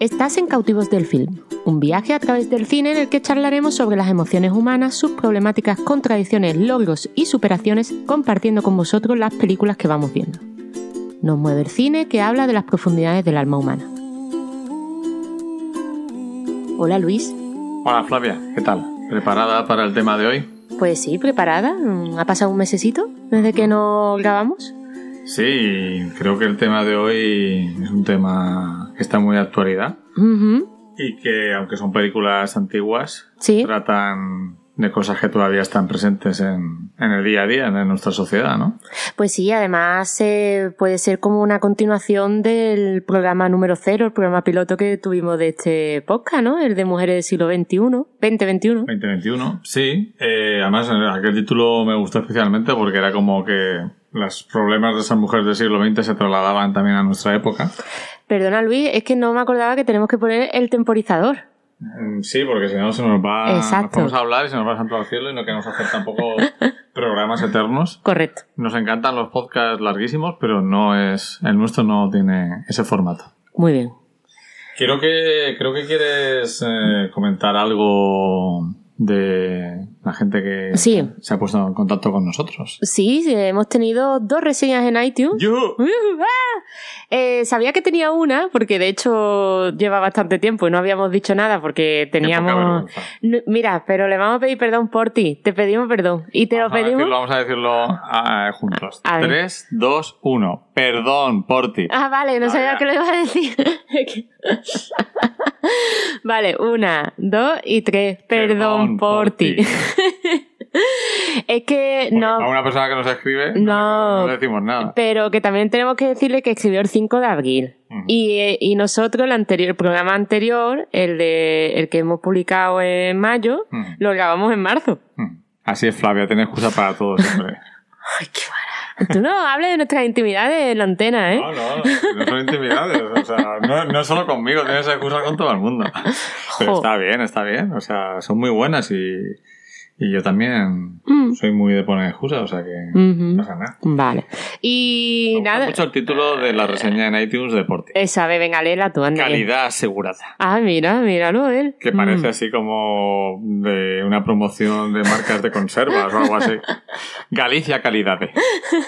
Estás en Cautivos del Film, un viaje a través del cine en el que charlaremos sobre las emociones humanas, sus problemáticas, contradicciones, logros y superaciones, compartiendo con vosotros las películas que vamos viendo. Nos mueve el cine que habla de las profundidades del alma humana. Hola Luis. Hola Flavia, ¿qué tal? ¿Preparada para el tema de hoy? Pues sí, preparada. ¿Ha pasado un mesecito desde que nos grabamos? Sí, creo que el tema de hoy es un tema que está muy de actualidad y que, aunque son películas antiguas, tratan de cosas que todavía están presentes en, el día a día en nuestra sociedad, ¿no? Pues sí, además eh, puede ser como una continuación del programa número cero, el programa piloto que tuvimos de este podcast, ¿no? El de Mujeres del siglo XXI, 2021. 2021, sí. Eh, además, aquel título me gustó especialmente porque era como que los problemas de esas mujeres del siglo XX se trasladaban también a nuestra época. Perdona, Luis, es que no me acordaba que tenemos que poner el temporizador. Mm, sí, porque si no se nos va. Exacto. Nos a hablar y se nos va a santo al cielo y no queremos hacer tampoco programas eternos. Correcto. Nos encantan los podcasts larguísimos, pero no es. El nuestro no tiene ese formato. Muy bien. Creo que, creo que quieres eh, comentar algo de la gente que se ha puesto en contacto con nosotros. Sí, hemos tenido dos reseñas en iTunes. ¡Ah! Eh, sabía que tenía una, porque de hecho lleva bastante tiempo y no habíamos dicho nada porque teníamos... Mira, pero le vamos a pedir perdón por ti. Te pedimos perdón. Y te lo pedimos... vamos a decirlo ah, juntos. Tres, dos, uno. Perdón por ti. Ah, vale, no sabía que lo iba a decir. vale, una, dos y tres. Perdón, por, ti. es que no. A una persona que nos escribe, no, decimos nada. Pero que también tenemos que decirle que escribió el 5 de abril. y, y, nosotros, el, anterior, el programa anterior, el, de, el que hemos publicado en mayo, lo grabamos en marzo. Así es, Flavia, tienes excusa para todo siempre. Ay, qué Tú no hables de nuestras intimidades en la antena, ¿eh? No, no, no son intimidades. O sea, no, no solo conmigo, tienes excusa con todo el mundo. Pero está bien, está bien. O sea, son muy buenas y, y yo también mm. soy muy de poner excusas, o sea que no pasa nada. Vale. Y Me nada. mucho el título de la reseña en iTunes de Porti. Esa, venga, léela tú, anda. Calidad asegurada. Ah, mira, míralo él. Que parece mm. así como de una promoción de marcas de conservas o algo así. Galicia Calidad.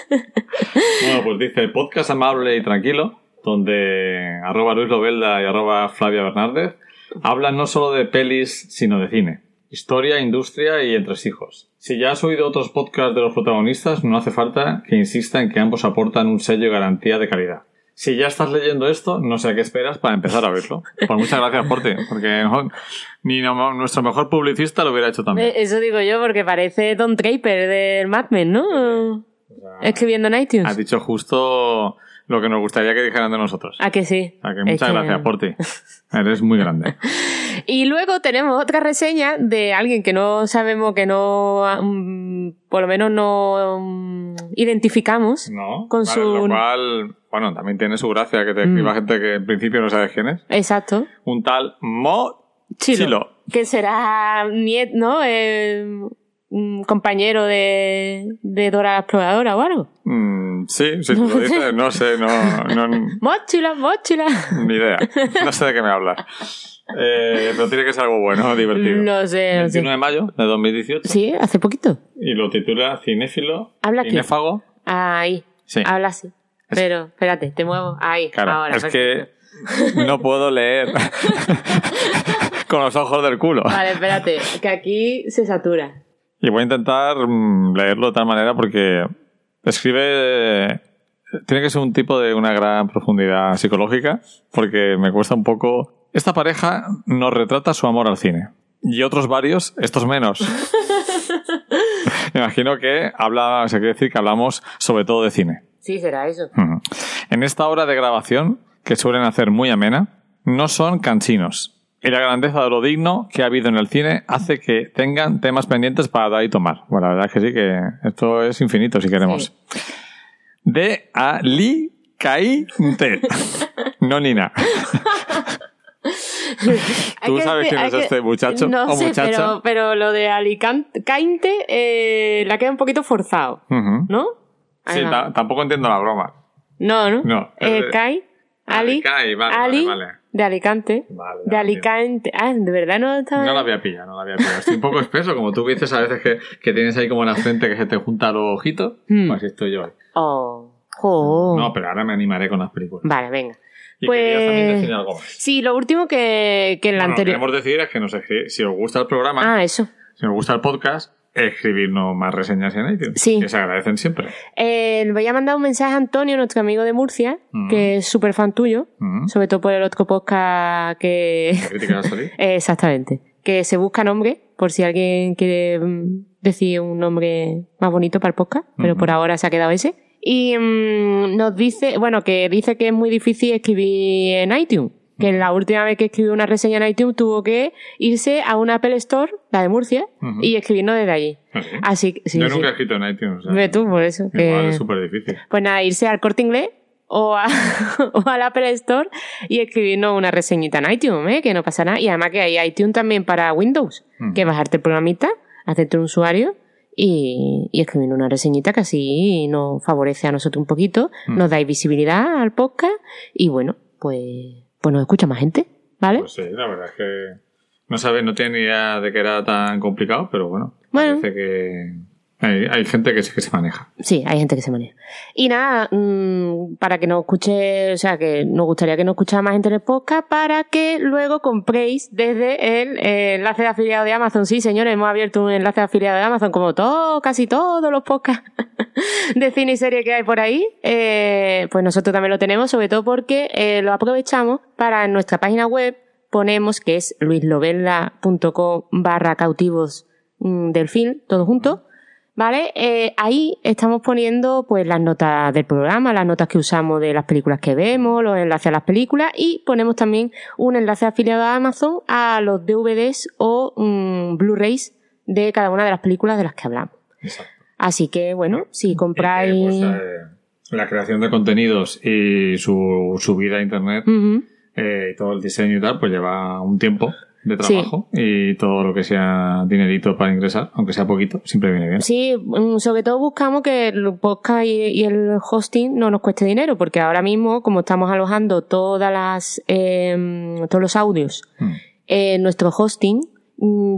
bueno, pues dice podcast amable y tranquilo, donde arroba Luis Lobelda y arroba Flavia Bernárdez hablan no solo de pelis, sino de cine Historia, industria y entresijos. Si ya has oído otros podcasts de los protagonistas, no hace falta que insista en que ambos aportan un sello y garantía de calidad. Si ya estás leyendo esto, no sé a qué esperas para empezar a verlo. Pues muchas gracias por ti, porque ni nuestro mejor publicista lo hubiera hecho también. Eh, eso digo yo, porque parece Don Draper del Mad Men, ¿no? Escribiendo en iTunes. Has dicho justo lo que nos gustaría que dijeran de nosotros. ¿A que sí? A que muchas gracias por ti. Eres muy grande. y luego tenemos otra reseña de alguien que no sabemos, que no, mm, por lo menos no mm, identificamos. No. Con su... Lo cual, bueno, también tiene su gracia que te escriba mm. gente que en principio no sabes quién es. Exacto. Un tal Mo Chilo. Que será niet, ¿no? Eh, un compañero de, de Dora la Exploradora o algo. Mm, sí, sí, lo dices, no sé, no, no... Mochila, mochila. Ni idea, no sé de qué me hablas. Eh, pero tiene que ser algo bueno, divertido. No sé, no 21 de mayo de 2018. Sí, hace poquito. Y lo titula Cinéfilo, Habla Cinéfago. Ahí, sí. habla así. Pero, espérate, te muevo. Ahí, claro, ahora. Es que no puedo leer con los ojos del culo. Vale, espérate, que aquí se satura. Y voy a intentar mm, leerlo de tal manera porque escribe. Tiene que ser un tipo de una gran profundidad psicológica, porque me cuesta un poco. Esta pareja nos retrata su amor al cine. Y otros varios, estos menos. me imagino que habla, se quiere decir que hablamos sobre todo de cine. Sí, será eso. En esta hora de grabación, que suelen hacer muy amena, no son canchinos, y la grandeza de lo digno que ha habido en el cine hace que tengan temas pendientes para dar y tomar. Bueno, la verdad es que sí, que esto es infinito si queremos. De Alicante. no Nina. ¿Tú sabes quién es este muchacho no o sé, muchacha? Pero, lo de Alicante eh, la queda un poquito forzado, ¿no? sí, tampoco entiendo la broma. No, ¿no? No. Eh, Ali, Alicante, vale, Ali vale, vale. de Alicante. Vale, de Alicante. Ah, de verdad no estaba. No la había pillado, no la había pillado. Estoy un poco espeso, como tú dices a veces que, que tienes ahí como la frente que se te junta los ojitos. Hmm. Pues así estoy yo hoy. Oh. jo. No, pero ahora me animaré con las películas. Vale, venga. Y Pues- querías también decir algo más. Sí, lo último que, que en la Bueno, lo que anterior. queremos decir es que nos si os gusta el programa, Ah, eso. si os gusta el podcast, escribirnos más reseñas en iTunes. Sí. Que se agradecen siempre. Eh, voy a mandar un mensaje a Antonio, nuestro amigo de Murcia, Mm. que es súper fan tuyo, Mm. sobre todo por el otro podcast que. La crítica va a salir. Exactamente. Que se busca nombre, por si alguien quiere mm, decir un nombre más bonito para el podcast, pero por ahora se ha quedado ese. Y mm, nos dice, bueno, que dice que es muy difícil escribir en iTunes. Que la última vez que escribió una reseña en iTunes tuvo que irse a una Apple Store, la de Murcia, y escribirnos desde allí. ¿Ah, sí? Así sí, Yo sí. nunca he escrito en iTunes. Ve tú, por eso. que- Igual es súper difícil. Pues nada, irse al corte inglés o, a, o al Apple Store y escribirnos una reseñita en iTunes, ¿eh? que no pasa nada. Y además que hay iTunes también para Windows, que bajarte el programita, hacerte un usuario y, y escribir una reseñita que así nos favorece a nosotros un poquito, nos dais visibilidad al podcast y bueno, pues, pues nos escucha más gente, ¿vale? Pues sí, la verdad es que no sabes, no ni idea de que era tan complicado, pero bueno, Bueno. parece que hay, hay gente que sí que se maneja. Sí, hay gente que se maneja. Y nada, mm, para que nos escuche, o sea, que nos gustaría que nos escuchara más gente en el podcast para que luego compréis desde el eh, enlace de afiliado de Amazon. Sí, señores, hemos abierto un enlace de afiliado de Amazon como todo, casi todos los podcasts de cine y serie que hay por ahí. Eh, pues nosotros también lo tenemos, sobre todo porque eh, lo aprovechamos para en nuestra página web ponemos que es luislovella.com barra cautivos mm, del film, todo junto. ¿Vale? Eh, ahí estamos poniendo pues las notas del programa, las notas que usamos de las películas que vemos, los enlaces a las películas y ponemos también un enlace afiliado a Amazon a los DVDs o mm, Blu-rays de cada una de las películas de las que hablamos. Exacto. Así que bueno, si compráis... Pues, eh, la creación de contenidos y su subida a internet eh, y todo el diseño y tal, pues lleva un tiempo de trabajo y todo lo que sea dinerito para ingresar, aunque sea poquito, siempre viene bien. Sí, mm, sobre todo buscamos que el podcast y, y el hosting no nos cueste dinero, porque ahora mismo, como estamos alojando todas las, em, todos los audios Mm. eh, nuestro hosting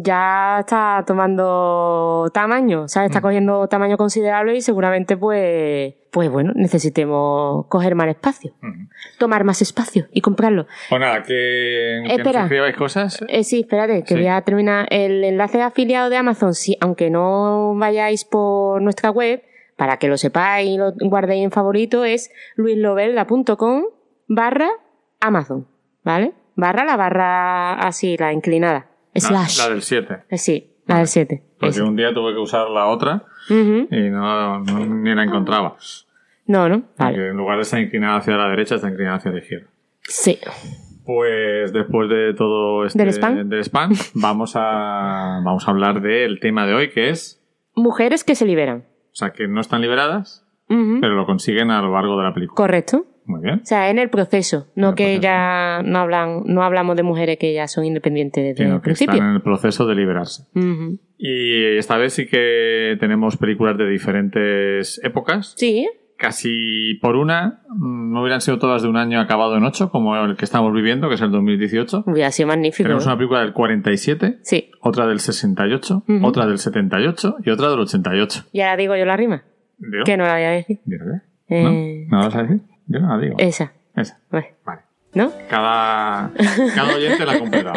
ya está tomando tamaño, ¿sabes? Está cogiendo tamaño considerable y seguramente pues, pues bueno, necesitemos coger más espacio, Mm. tomar más espacio y comprarlo. Pues nada, que, que nos Espera. escribáis cosas. Eh, sí, espérate, que Sí. voy a terminar. El enlace de afiliado de Amazon, sí, aunque no vayáis por nuestra web, para que lo sepáis y lo guardéis en favorito, es luislovelda.com barra Amazon, ¿vale? Barra la barra así, la inclinada. La, Slash. la del 7. Eh, Sí, la del 7. Porque un día tuve que usar la otra y no, no- ni la encontraba. No, ¿no? Porque Vale. en lugar de estar inclinada hacia la derecha, está inclinada hacia la izquierda. Sí. Pues después de todo este ¿Del spam? del spam, vamos a vamos a hablar del tema de hoy que es, Mujeres que se liberan. o sea, que no están liberadas, pero lo consiguen a lo largo de la película. Correcto. Muy bien. O sea, en el proceso, no el que proceso. ya no hablan, no hablamos de mujeres que ya son independientes desde Sino el que están principio. en el proceso de liberarse. Y esta vez sí que tenemos películas de diferentes épocas. Sí, Casi por una, no hubieran sido todas de un año acabado en ocho, como el que estamos viviendo, que es el 2018. hubiera sido magnífico. Tenemos ¿eh? una película del 47, Sí. otra del 68, Ujú. otra del 78 y otra del 88. Y ahora digo yo la rima, ¿Digo? que no la voy a decir. Eh, ¿No? ¿No la vas a decir? Yo no la digo. Esa, Esa. Vale. Vale. ¿no? Cada, cada oyente la ha completado.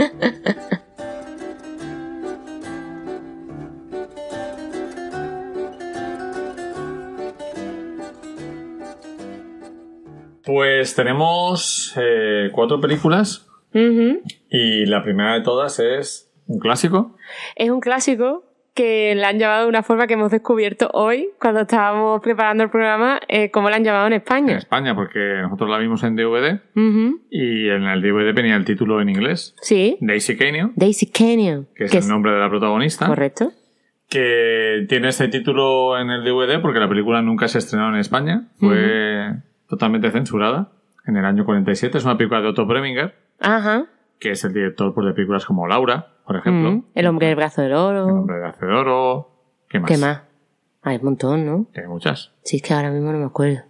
Pues tenemos eh, cuatro películas y la primera de todas es un clásico. Es un clásico que le han llamado de una forma que hemos descubierto hoy, cuando estábamos preparando el programa, eh, cómo le han llamado en en España. España, porque nosotros la vimos en DVD y en el DVD venía el título en inglés, Sí, Daisy Canyon, Daisy Canyon. que es el nombre de la protagonista, Correcto. que tiene este título en el DVD porque la película nunca se estrenó en España, fue totalmente censurada en el año 47, es una película de Otto Preminger, Ajá. que es el director pues, de películas como Laura, por ejemplo, Mm. El hombre del brazo del El oro. hombre de Hace de Oro, ¿qué más? ¿Qué más? Hay un montón, ¿no? Tiene muchas, Sí, es que ahora mismo no me acuerdo.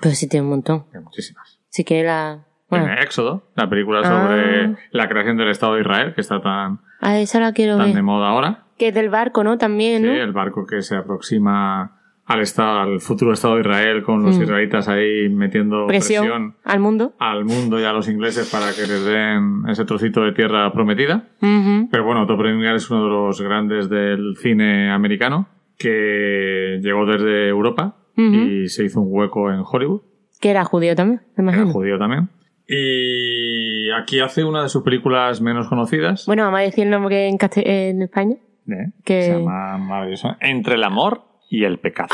Pero sí tiene un montón. tiene muchísimas. Sí que la... Tiene Éxodo, la película sobre ah. la creación del Estado de Israel, que está tan, ah, esa la quiero tan de moda ahora. Que es del barco, ¿no? También, ¿no? Sí, el barco que se aproxima al estado, al futuro Estado de Israel con los mm. israelitas ahí metiendo presión, al mundo. Al mundo y a los ingleses para que les den ese trocito de tierra prometida. Pero bueno, Preminger es uno de los grandes del cine americano que llegó desde Europa y se hizo un hueco en Hollywood. Que era judío también, me imagino. Era judío también. Y aquí hace una de sus películas menos conocidas. Bueno, vamos a decir el nombre en, en España. ¿Eh? Que... Se llama maravilloso. Entre el amor y el pecado.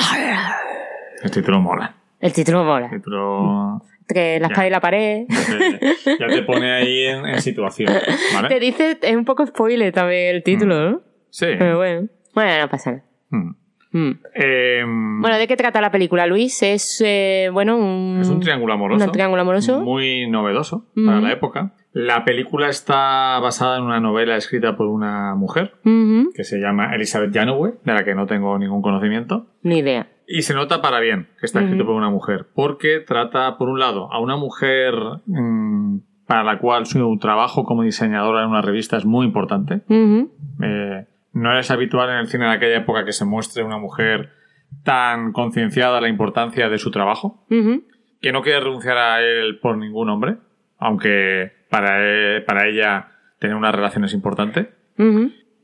El título mola. El título mola. El título... Entre la espada y la pared. Ya te, pone ahí en, situación. ¿vale? Te dice, es un poco spoiler también el título, mm. ¿no? Sí. Pero bueno. Bueno, no pasa nada. Mm. Mm. Em, bueno, ¿de qué trata la película, Luis? Es, eh, bueno, un... Es un triángulo amoroso. Un triángulo amoroso. Muy novedoso para la época. La película está basada en una novela escrita por una mujer que se llama Elizabeth Janowe, de la que no tengo ningún conocimiento. Ni idea. Y se nota para bien que está escrito por una mujer, porque trata, por un lado, a una mujer mm, para la cual su trabajo como diseñadora en una revista es muy importante. Eh, no es habitual en el cine de aquella época que se muestre una mujer tan concienciada de la importancia de su trabajo, que no quiere renunciar a él por ningún hombre, aunque para, e, para ella tener una relación es importante.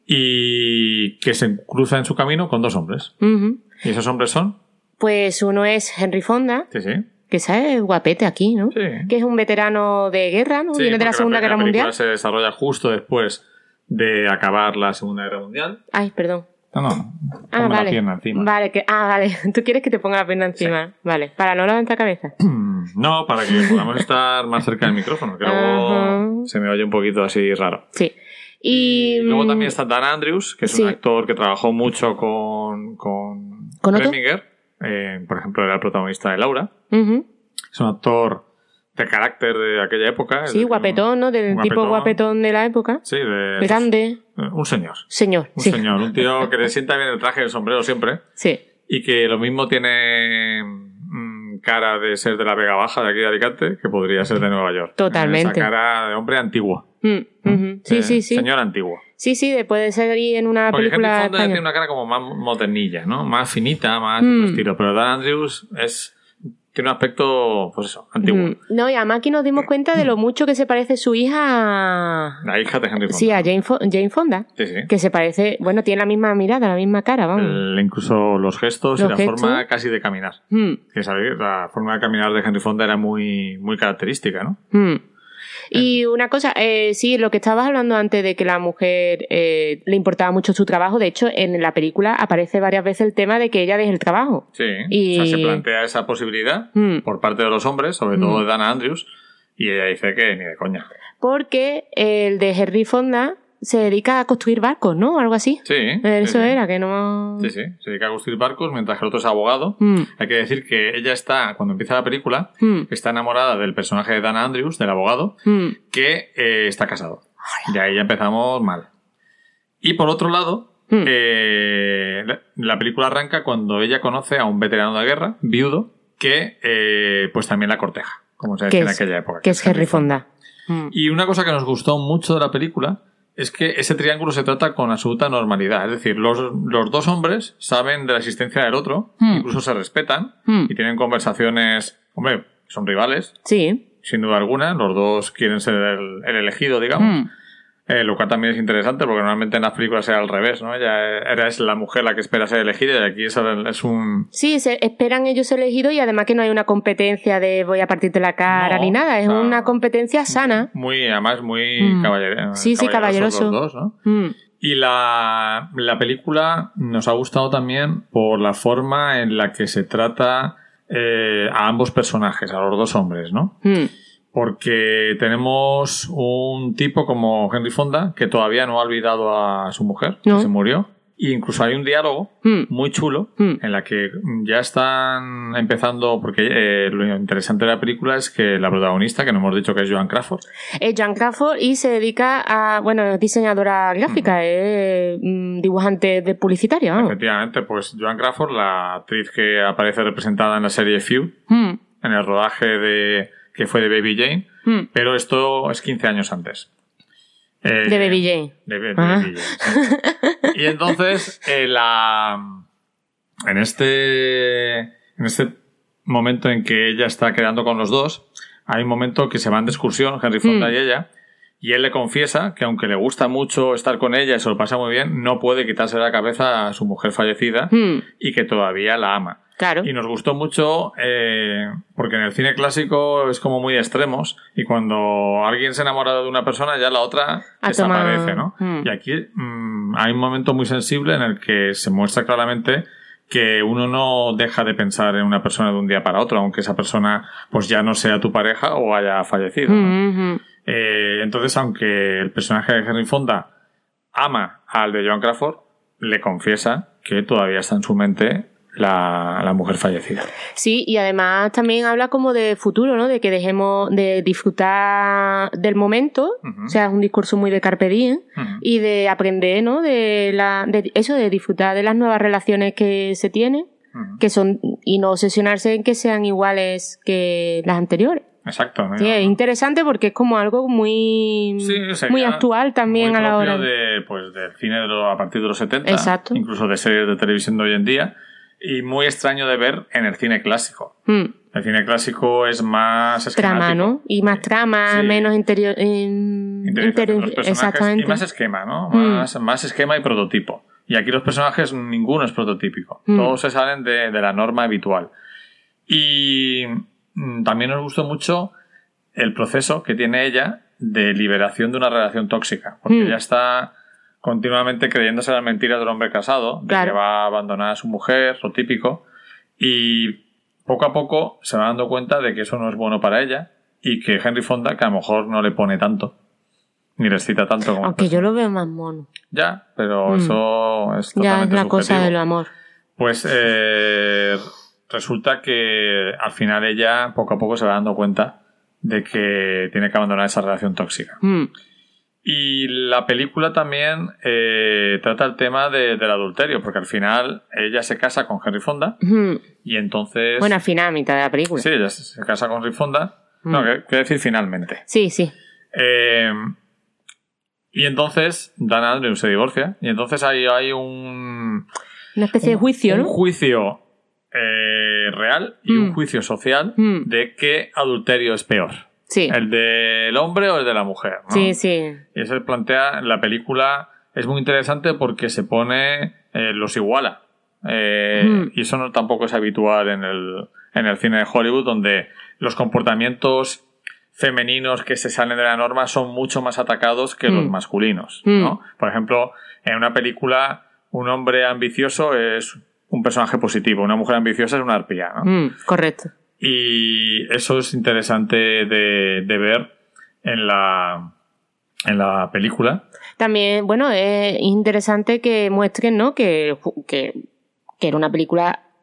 Y que se cruza en su camino con dos hombres. ¿Y esos hombres son? Pues uno es Henry Fonda. Sí, sí. Que es guapete aquí, ¿no? Sí. Que es un veterano de guerra, ¿no? Viene de la Segunda Guerra Mundial. se desarrolla justo después de acabar la Segunda Guerra Mundial. Ay, perdón. No, no. Ah, vale. la pierna encima. Vale, que, ah, vale. Tú quieres que te ponga la pierna encima. Vale. Para no levantar cabeza. No, para que podamos estar más cerca del micrófono, que luego se me oye un poquito así raro. Sí. Y, luego también está Dan Andrews, que es un actor que trabajó mucho con, con, ¿Con eh, por ejemplo, era el protagonista de Laura. Es un actor de carácter de aquella época. Sí, guapetón, ¿no? Del tipo guapetón de la época. Sí, de... Grande. Un señor. Señor, Un señor, un tío que le sienta bien el traje y el sombrero siempre. Sí. Y que lo mismo tiene mm, cara de ser de la Vega Baja, de aquí de Alicante, que podría ser de Nueva York. Totalmente. Esa cara de hombre antiguo. Mm, sí, sí, sí. Señor antiguo. Sí, sí, puede ser ahí en una Porque película. Henry Fonda tiene una cara como más modernilla, ¿no? Más finita, más mm. estilo. Pero Dan Andrews es tiene un aspecto, pues eso, antiguo. Mm, no, y además aquí nos dimos cuenta de lo mucho que se parece su hija a... La hija de Henry Fonda. Sí, a Jane, Fonda. Sí, sí. Que se parece, bueno, tiene la misma mirada, la misma cara, vamos. incluso los gestos y la forma casi de caminar. Mm. Que la forma de caminar de Henry Fonda era muy, muy característica, ¿no? Mm. Y una cosa, eh, sí, lo que estabas hablando antes de que la mujer eh, le importaba mucho su trabajo, de hecho, en la película aparece varias veces el tema de que ella deje el trabajo. Sí, y... o sea, se plantea esa posibilidad mm. por parte de los hombres, sobre todo mm. de Dana Andrews, y ella dice que ni de coña. Porque el de Henry Fonda se dedica a construir barcos, ¿no? Algo así. Sí. Eso era, que no. Sí, sí. Se dedica a construir barcos mientras que el otro es abogado. Mm. Hay que decir que ella está, cuando empieza la película, mm. está enamorada del personaje de Dana Andrews, del abogado, mm. que eh, está casado. Y ahí ya empezamos mal. Y por otro lado, eh, la, película arranca cuando ella conoce a un veterano de guerra, viudo, que eh, pues también la corteja, como se decía en aquella época. Que es Henry Fonda. Y una cosa que nos gustó mucho de la película es que ese triángulo se trata con absoluta normalidad. Es decir, los, los dos hombres saben de la existencia del otro, hmm. incluso se respetan hmm. y tienen conversaciones. Hombre, son rivales. Sí. Sin duda alguna, los dos quieren ser el, elegido, digamos. Hmm. Eh, lo cual también es interesante porque normalmente en las películas es al revés, ¿no? Ella es la mujer la que espera ser elegida y aquí es, es un... Sí, se esperan ellos elegidos y además que no hay una competencia de voy a partirte la cara ni nada, es una competencia sana. Muy, además, muy mm. caballero, sí, sí, caballeroso. Los dos, ¿no? Mm. Y la, la, película nos ha gustado también por la forma en la que se trata eh, a ambos personajes, a los dos hombres, ¿no? Mm porque tenemos un tipo como Henry Fonda que todavía no ha olvidado a su mujer, que se murió. E incluso hay un diálogo hmm. muy chulo hmm. en la que ya están empezando, porque eh, lo interesante de la película es que la protagonista, que no hemos dicho que es Joan Crawford. Es Joan Crawford y se dedica a, bueno, es diseñadora gráfica, es mm, dibujante de publicitaria. Efectivamente, pues Joan Crawford, la actriz que aparece representada en la serie Few, hmm. en el rodaje de que fue de Baby Jane, Hmm. Pero esto es 15 años antes. Eh, de Baby Jane. De, Baby ah. Y entonces, eh, la, en este, en este momento en que ella está quedando con los dos, hay un momento que se van de excursión, Henry Fonda hmm. y ella, y él le confiesa que aunque le gusta mucho estar con ella y se lo pasa muy bien, no puede quitarse de la cabeza a su mujer fallecida hmm. y que todavía la ama. Claro. Y nos gustó mucho eh, porque en el cine clásico es como muy extremos y cuando alguien se enamora de una persona ya la otra desaparece, ¿no? Hmm. Y aquí mm, hay un momento muy sensible en el que se muestra claramente que uno no deja de pensar en una persona de un día para otro, aunque esa persona pues ya no sea tu pareja o haya fallecido. Hmm, eh, entonces, aunque el personaje de Henry Fonda ama al de Joan Crawford, le confiesa que todavía está en su mente la, mujer fallecida. Sí, y además también habla como de futuro, ¿no? De que dejemos de disfrutar del momento, o sea, es un discurso muy de carpe diem, y de aprender, ¿no? De, la, de eso, de disfrutar de las nuevas relaciones que se tienen, que son, y no obsesionarse en que sean iguales que las anteriores. Exacto. Sí, es interesante porque es como algo muy, muy actual también a la hora. De, pues, del cine a partir de los 70, Exacto. incluso de series de televisión de hoy en día y muy extraño de ver en el cine clásico. Hmm. El cine clásico es más. Trama, ¿no? Y más trama, menos interior... exactamente. Y más esquema, ¿no? Más, más, esquema y prototipo. Y aquí los personajes, ninguno es prototípico. Hmm. Todos se salen de, de, la norma habitual. Y mm, también nos gustó mucho el proceso que tiene ella de liberación de una relación tóxica. Porque ella está continuamente creyéndose las mentiras del hombre casado, de que va a abandonar a su mujer, lo típico, y poco a poco se va dando cuenta de que eso no es bueno para ella y que Henry Fonda, que a lo mejor no le pone tanto, ni le cita tanto como. Aunque yo lo veo más mono. Ya, pero mm. eso es totalmente Ya es la cosa del amor. Pues eh, resulta que al final ella poco a poco se va dando cuenta de que tiene que abandonar esa relación tóxica. Mm. Y la película también eh, trata el tema del adulterio, porque al final ella se casa con Henry Fonda y entonces... Bueno, al final, a mitad de la película. Sí, ella se casa con Henry Fonda. No, quiero decir finalmente. Sí, sí. Eh, y entonces Dan Andrews se divorcia y entonces ahí hay un... Una especie de juicio, ¿no? Un juicio eh, real y un juicio social de qué adulterio es peor. ¿El del hombre o el de la mujer? Sí, sí. Y eso plantea, la película es muy interesante porque se pone, eh, los iguala. Eh, y eso no tampoco es habitual en el, en el cine de Hollywood, donde los comportamientos femeninos que se salen de la norma son mucho más atacados que los masculinos. ¿no? Por ejemplo, en una película, un hombre ambicioso es un personaje positivo, una mujer ambiciosa es una arpía. ¿no? correcto. Y eso es interesante de, ver en la, en la película. También, bueno, es interesante que muestren, ¿no? Que, que, que era una película Mm,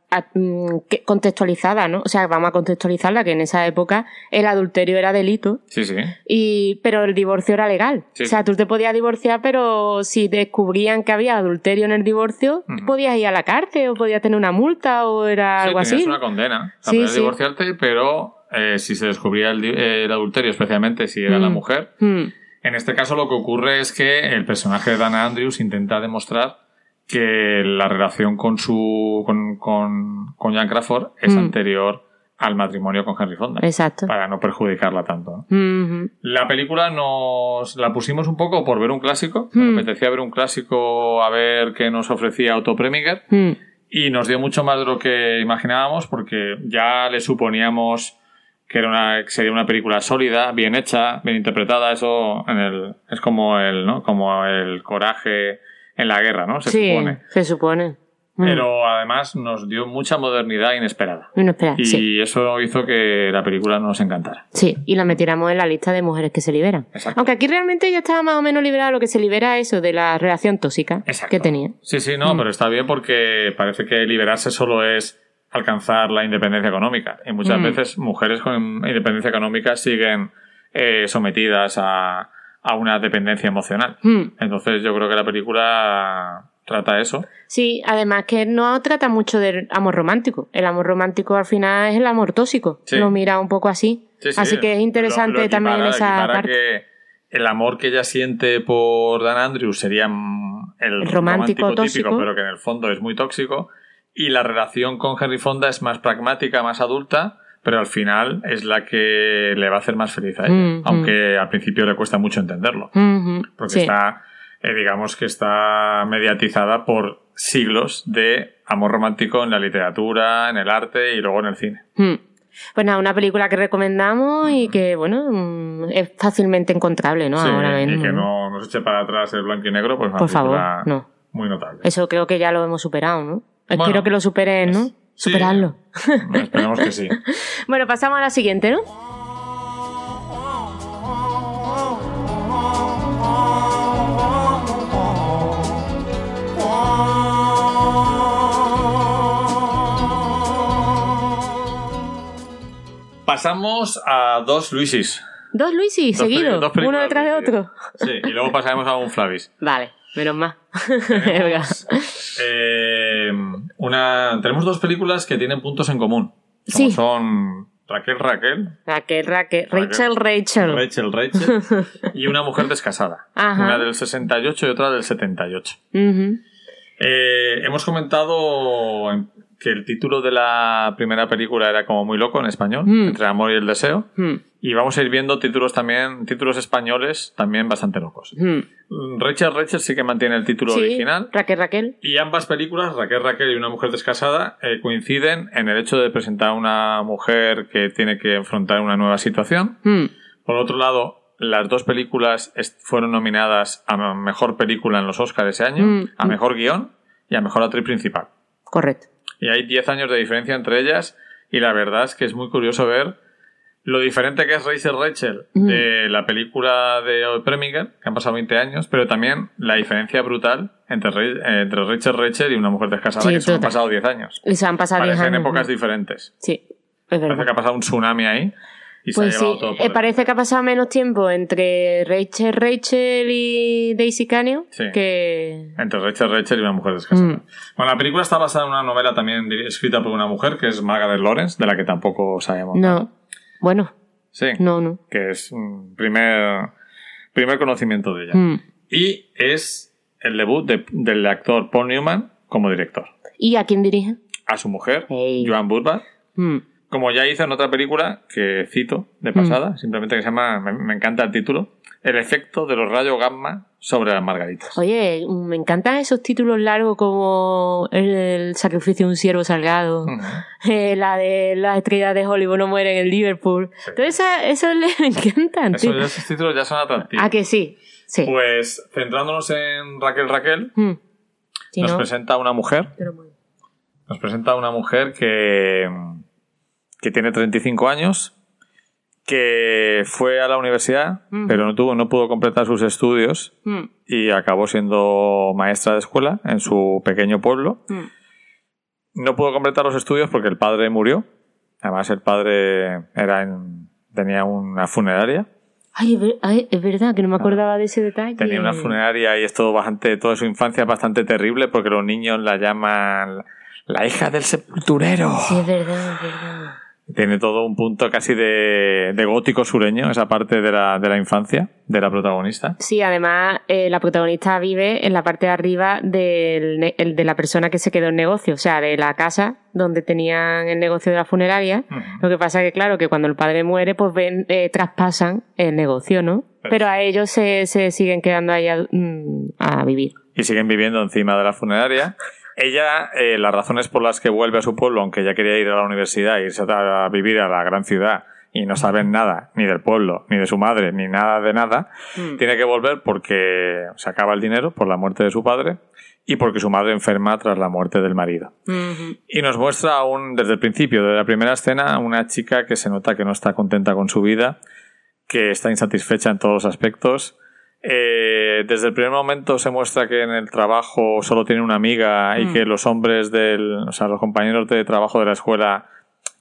contextualizada, ¿no? O sea, vamos a contextualizarla, que en esa época el adulterio era delito. Sí, sí. Y, pero el divorcio era legal. O sea, tú te podías divorciar, pero si descubrían que había adulterio en el divorcio, podías ir a la cárcel o podías tener una multa o era algo así. una condena. O sea, divorciarte, pero eh, si se descubría el, adulterio, especialmente si era la mm. mujer, mm. en este caso lo que ocurre es que el personaje de Dana Andrews intenta demostrar que la relación con su con, con, con Jan Crawford es mm. anterior al matrimonio con Henry Fonda. Exacto. Para no perjudicarla tanto. La película nos la pusimos un poco por ver un clásico. Me mm. apetecía ver un clásico a ver qué nos ofrecía Otto Preminger. Mm. Y nos dio mucho más de lo que imaginábamos porque ya le suponíamos que era una, sería una película sólida, bien hecha, bien interpretada. Eso en el, es como el, ¿no? Como el coraje en la guerra, ¿no? Se sí, supone. Se supone. Mm. Pero además nos dio mucha modernidad inesperada. Inesperada. Y eso hizo que la película nos encantara. Sí, y la metiéramos en la lista de mujeres que se liberan. Exacto. Aunque aquí realmente ya estaba más o menos liberada lo que se libera eso de la relación tóxica que tenía. Sí, sí, no, mm. pero está bien porque parece que liberarse solo es alcanzar la independencia económica. Y muchas mm. veces mujeres con independencia económica siguen eh, sometidas a, a una dependencia emocional. Hmm. Entonces yo creo que la película trata eso. Sí, además que no trata mucho del amor romántico. El amor romántico al final es el amor tóxico. Lo mira un poco así. Así que es interesante también esa parte. Que el amor que ella siente por Dan Andrews sería el, romántico, típico, pero que en el fondo es muy tóxico. Y la relación con Henry Fonda es más pragmática, más adulta, pero al final es la que le va a hacer más feliz a ella. Mm, aunque al principio le cuesta mucho entenderlo. Porque está, eh, digamos que está mediatizada por siglos de amor romántico en la literatura, en el arte y luego en el cine. Mm. Pues nada, una película que recomendamos y que, bueno, mm, es fácilmente encontrable, ¿no? Ahora mismo. Y que no nos eche para atrás el blanco y negro, pues una Por favor, no. muy notable. Eso creo que ya lo hemos superado, ¿no? Espero que lo superen, ¿no? Superarlo. esperemos que sí. bueno, pasamos a la siguiente, ¿no? Pasamos a dos Luisis. Dos Luisis, seguido, uno detrás de otro. Sí, y luego pasaremos a un Flavis. Vale, menos más. eh, una, tenemos dos películas que tienen puntos en común. sí. son Raquel Raquel. Raquel Raquel. Rachel Rachel. Rachel Rachel. y una mujer descasada. Una del 68 y otra del 78. eh, hemos comentado que el título de la primera película era como muy loco en español, mm. entre amor y el deseo. Mm. Y vamos a ir viendo títulos también, títulos españoles también bastante locos. Mm. Rachel Rachel sí que mantiene el título original. Raquel Raquel. Y ambas películas, Raquel Raquel y una mujer descasada, eh, coinciden en el hecho de presentar a una mujer que tiene que enfrentar una nueva situación. Por otro lado, las dos películas fueron nominadas a mejor película en los Oscars ese año, a mejor guion y a mejor actriz principal. Correcto y hay 10 años de diferencia entre ellas y la verdad es que es muy curioso ver lo diferente que es Rachel Rachel de la película de Preminger, que han pasado 20 años, pero también la diferencia brutal entre, entre Rachel Rachel y una mujer descasada, que se han pasado 10 años. Y se han pasado 10 años. en épocas diferentes. Sí, es. Parece que ha pasado un tsunami ahí pues sí, eh, parece que ha pasado menos tiempo entre Rachel Rachel y Daisy Canyon que... Entre Rachel Rachel y una mujer descasada. Mm. Bueno, la película está basada en una novela también escrita por una mujer que es Margaret Lawrence, de la que tampoco sabemos. No. Bueno. Sí. No, no. Que es un primer, primer conocimiento de ella. Mm. Y es el debut del actor Paul Newman como director. ¿Y a quién dirige? A su mujer, Joan Budvar. Mm como ya hizo en otra película, que cito de pasada, mm. simplemente que se llama, me, encanta el título, El efecto de los rayos gamma sobre las margaritas. Oye, me encantan esos títulos largos como El, sacrificio de un ciervo salgado, eh, la de la estrella de Hollywood no muere en el Liverpool. Entonces, eso me encantan. esos títulos ya son atractivos. Ah, que sí. sí. Pues centrándonos en Raquel Raquel, mm. nos presenta una mujer. Nos presenta una mujer que que tiene 35 años, que fue a la universidad, pero no, tuvo, no pudo completar sus estudios mm. y acabó siendo maestra de escuela en su pequeño pueblo. Mm. No pudo completar los estudios porque el padre murió. Además, el padre era tenía una funeraria. Ay, es verdad que no me acordaba de ese detalle. Tenía una funeraria y es todo bastante, toda su infancia es bastante terrible porque los niños la llaman la hija del sepulturero. Sí, es verdad, es verdad. Tiene todo un punto casi de, gótico sureño, esa parte de la, de la, infancia de la protagonista. Sí, además eh, la protagonista vive en la parte de arriba del, de la persona que se quedó en negocio, o sea, de la casa donde tenían el negocio de la funeraria. Lo que pasa que, claro, que cuando el padre muere, pues ven, eh, traspasan el negocio, ¿no? Pero a ellos se, se siguen quedando ahí mm, a vivir. Y siguen viviendo encima de la funeraria. Ella, eh, las razones por las que vuelve a su pueblo, aunque ella quería ir a la universidad e irse a vivir a la gran ciudad y no saben nada, ni del pueblo, ni de su madre, ni nada de nada, mm. tiene que volver porque se acaba el dinero por la muerte de su padre y porque su madre enferma tras la muerte del marido. Y nos muestra aún desde el principio, desde la primera escena, una chica que se nota que no está contenta con su vida, que está insatisfecha en todos los aspectos, eh, desde el primer momento se muestra que en el trabajo solo tiene una amiga y mm. que los hombres del, o sea, los compañeros de trabajo de la escuela,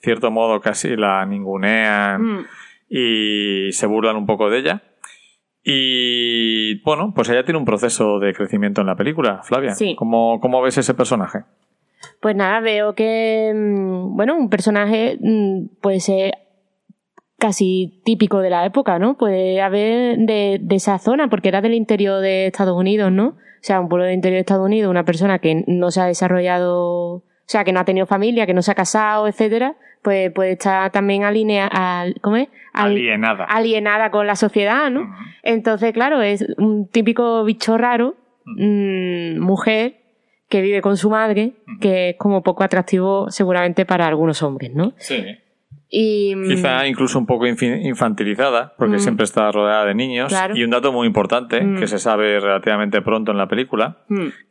cierto modo casi la ningunean mm. y se burlan un poco de ella. Y bueno, pues ella tiene un proceso de crecimiento en la película, Flavia. Sí. ¿Cómo, cómo ves ese personaje? Pues nada, veo que, mm, bueno, un personaje, pues casi típico de la época, ¿no? Puede haber de, de esa zona, porque era del interior de Estados Unidos, ¿no? O sea, un pueblo del interior de Estados Unidos, una persona que no se ha desarrollado, o sea, que no ha tenido familia, que no se ha casado, etcétera, pues puede estar también alineada, ¿cómo es? alienada. Alienada con la sociedad, ¿no? Entonces, claro, es un típico bicho raro, mm, mujer, que vive con su madre, que es como poco atractivo seguramente para algunos hombres, ¿no? Sí. Y, mm, Quizá incluso un poco infantilizada, porque mm. siempre está rodeada de niños. Y un dato muy importante, mm. que se sabe relativamente pronto en la película,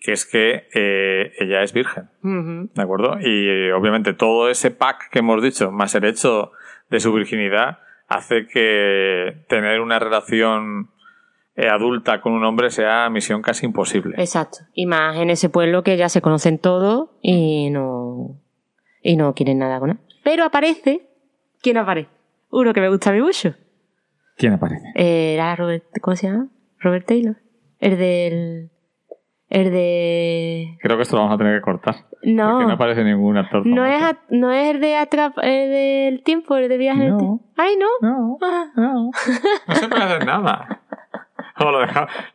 que es que eh, ella es virgen. ¿De acuerdo? Y obviamente todo ese pack que hemos dicho, más el hecho de su virginidad, hace que tener una relación eh, adulta con un hombre sea misión casi imposible. Exacto. Y más en ese pueblo que ya se conocen todos y no, y no quieren nada con él. Pero aparece ¿Quién aparece? Uno que me gusta a mí mucho. ¿Quién aparece? Eh, era Robert, ¿cómo se llama? Robert Taylor. El del... El de... Creo que esto lo vamos a tener que cortar. No. Porque no aparece ningún actor No es, no es el de Atrap, el del tiempo, el de viaje en el tiempo. Ay, no. No. Ah. No. No se puede hacer nada. lo,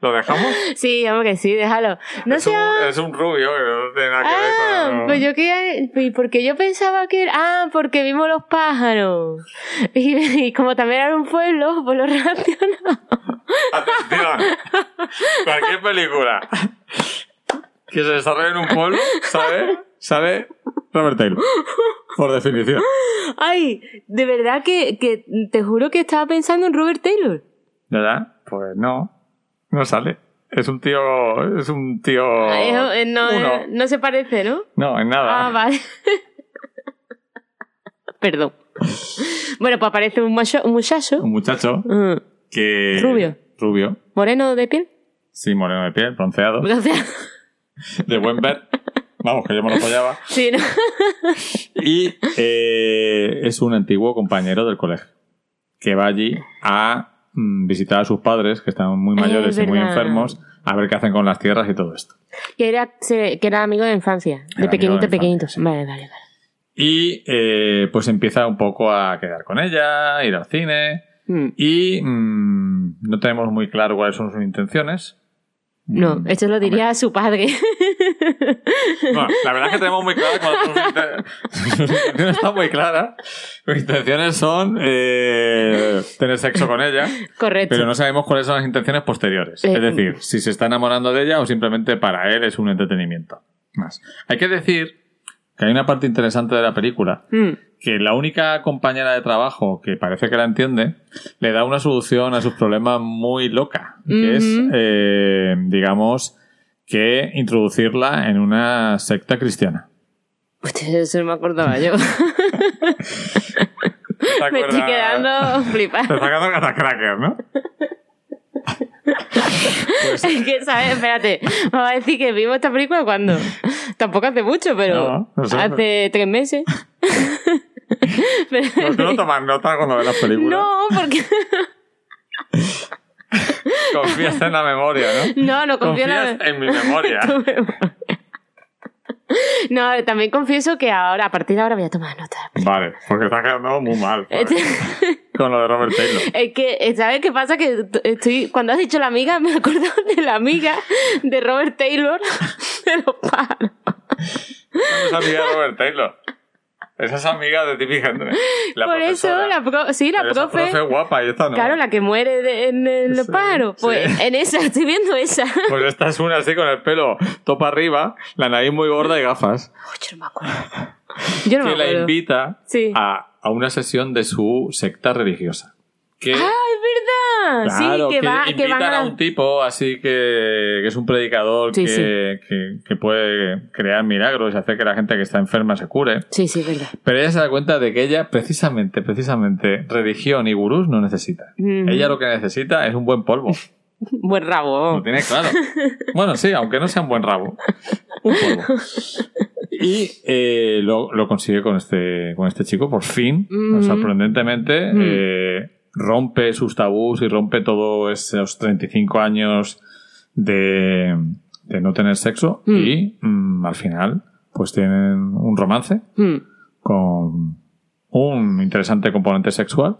lo, dejamos? Sí, vamos que sí, déjalo. No es, un, es un rubio que no tiene nada que ver ah, con. Pues yo quería. Porque yo pensaba que. Ah, porque vimos los pájaros. Y, como también era un pueblo, pues lo relacionamos. Atención. Cualquier película que se desarrolle en un pueblo, ¿sabe? ¿Sabe? Robert Taylor. Por definición. Ay, de verdad que, que te juro que estaba pensando en Robert Taylor. ¿Verdad? Pues no. No sale. Es un tío. Es un tío. Ah, eh, no, eh, no se parece, ¿no? No, en nada. Ah, vale. Perdón. Bueno, pues aparece un, muchacho. Un muchacho. Mm. Que. Rubio. Rubio. ¿Moreno de piel? Sí, moreno de piel, bronceado. Bronceado. De buen ver. Vamos, que yo me lo apoyaba. Sí, ¿no? y eh, es un antiguo compañero del colegio. Que va allí a visitar a sus padres, que están muy mayores y muy enfermos, a ver qué hacen con las tierras y todo esto. Que era, que era amigo de infancia, de pequeñito, pequeñito. Vale, vale, vale. Y eh, pues empieza un poco a quedar con ella, ir al cine. Mm. Y mm, no tenemos muy claro cuáles son sus intenciones. No, mm, esto lo diría a su padre. Bueno, la verdad es que tenemos muy claro cuando intenciones están muy claras. Sus intenciones son eh, tener sexo con ella. Correcto. Pero no sabemos cuáles son las intenciones posteriores. es eh, decir, si se está enamorando de ella o simplemente para él es un entretenimiento. Más. Hay que decir que hay una parte interesante de la película mm que la única compañera de trabajo que parece que la entiende le da una solución a sus problemas muy loca, que es, eh, digamos, que introducirla en una secta cristiana. eso no me acordaba yo. me estoy quedando flipada. Te está quedando catacracker, ¿no? Pues... Es que, ¿sabes? Espérate, vamos a decir que vimos esta película cuando. Tampoco hace mucho, pero hace tres meses. ¿Por qué no tomas nota cuando ves las películas? No, porque... Confías en la memoria, ¿no? No, no confío en, la... en mi memoria. No, también confieso que ahora, a partir de ahora, voy a tomar nota. Vale, porque está quedando muy mal. Este con lo de Robert Taylor. Es que, ¿sabes qué pasa? Que estoy, cuando has dicho la amiga, me acuerdo de la amiga de Robert Taylor de los pájaros. ¿Cómo es amiga de Robert Taylor? Esa es amiga de Tippi Hendren. Por eso, la pro, sí, la profe. profe guapa y esta no. Claro, la que muere en el sí, paro. Pues en esa, estoy viendo esa. Pues esta es una así con el pelo topa arriba, la nariz muy gorda y gafas. Uy, yo no me acuerdo. Yo no que me acuerdo. la invita a, a una sesión de su secta religiosa. Que, ¡Ah, es verdad! Claro, sí, que, que va, que van a... a un tipo así que, que es un predicador Sí, que, sí. Que, que puede crear milagros y hacer que la gente que está enferma se cure. Sí, sí, es verdad. Pero ella se da cuenta de que ella, precisamente, precisamente, religión y gurús no necesita. Ujú. Ella lo que necesita es un buen polvo. Buen rabo. Lo tiene claro. Bueno, sí, aunque no sea un buen rabo. Un polvo. Y eh, lo, lo consigue con este, con este chico, por fin. Ujú. Sorprendentemente. Ujú. eh, rompe sus tabús y rompe todos esos 35 años de, de no tener sexo. Mm. Y mm, al final, pues tienen un romance Mm, con un interesante componente sexual.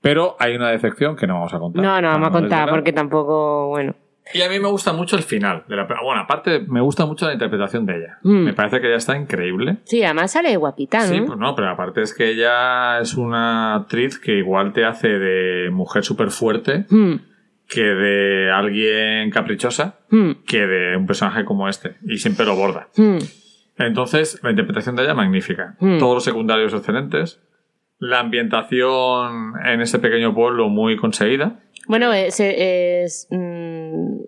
Pero hay una decepción que no vamos a contar. No, no vamos a contar porque tampoco, bueno. Y a mí me gusta mucho el final. De la, bueno, aparte, me gusta mucho la interpretación de ella. Mm. Me parece que ella está increíble. Sí, además sale guapita, ¿no? Sí, pues no, pero aparte es que ella es una actriz que igual te hace de mujer súper fuerte. Mm. Que de alguien caprichosa, mm. que de un personaje como este. Y siempre lo borda. Entonces, la interpretación de ella magnífica. Todos los secundarios excelentes. La ambientación en ese pequeño pueblo muy conseguida. Bueno, es, es,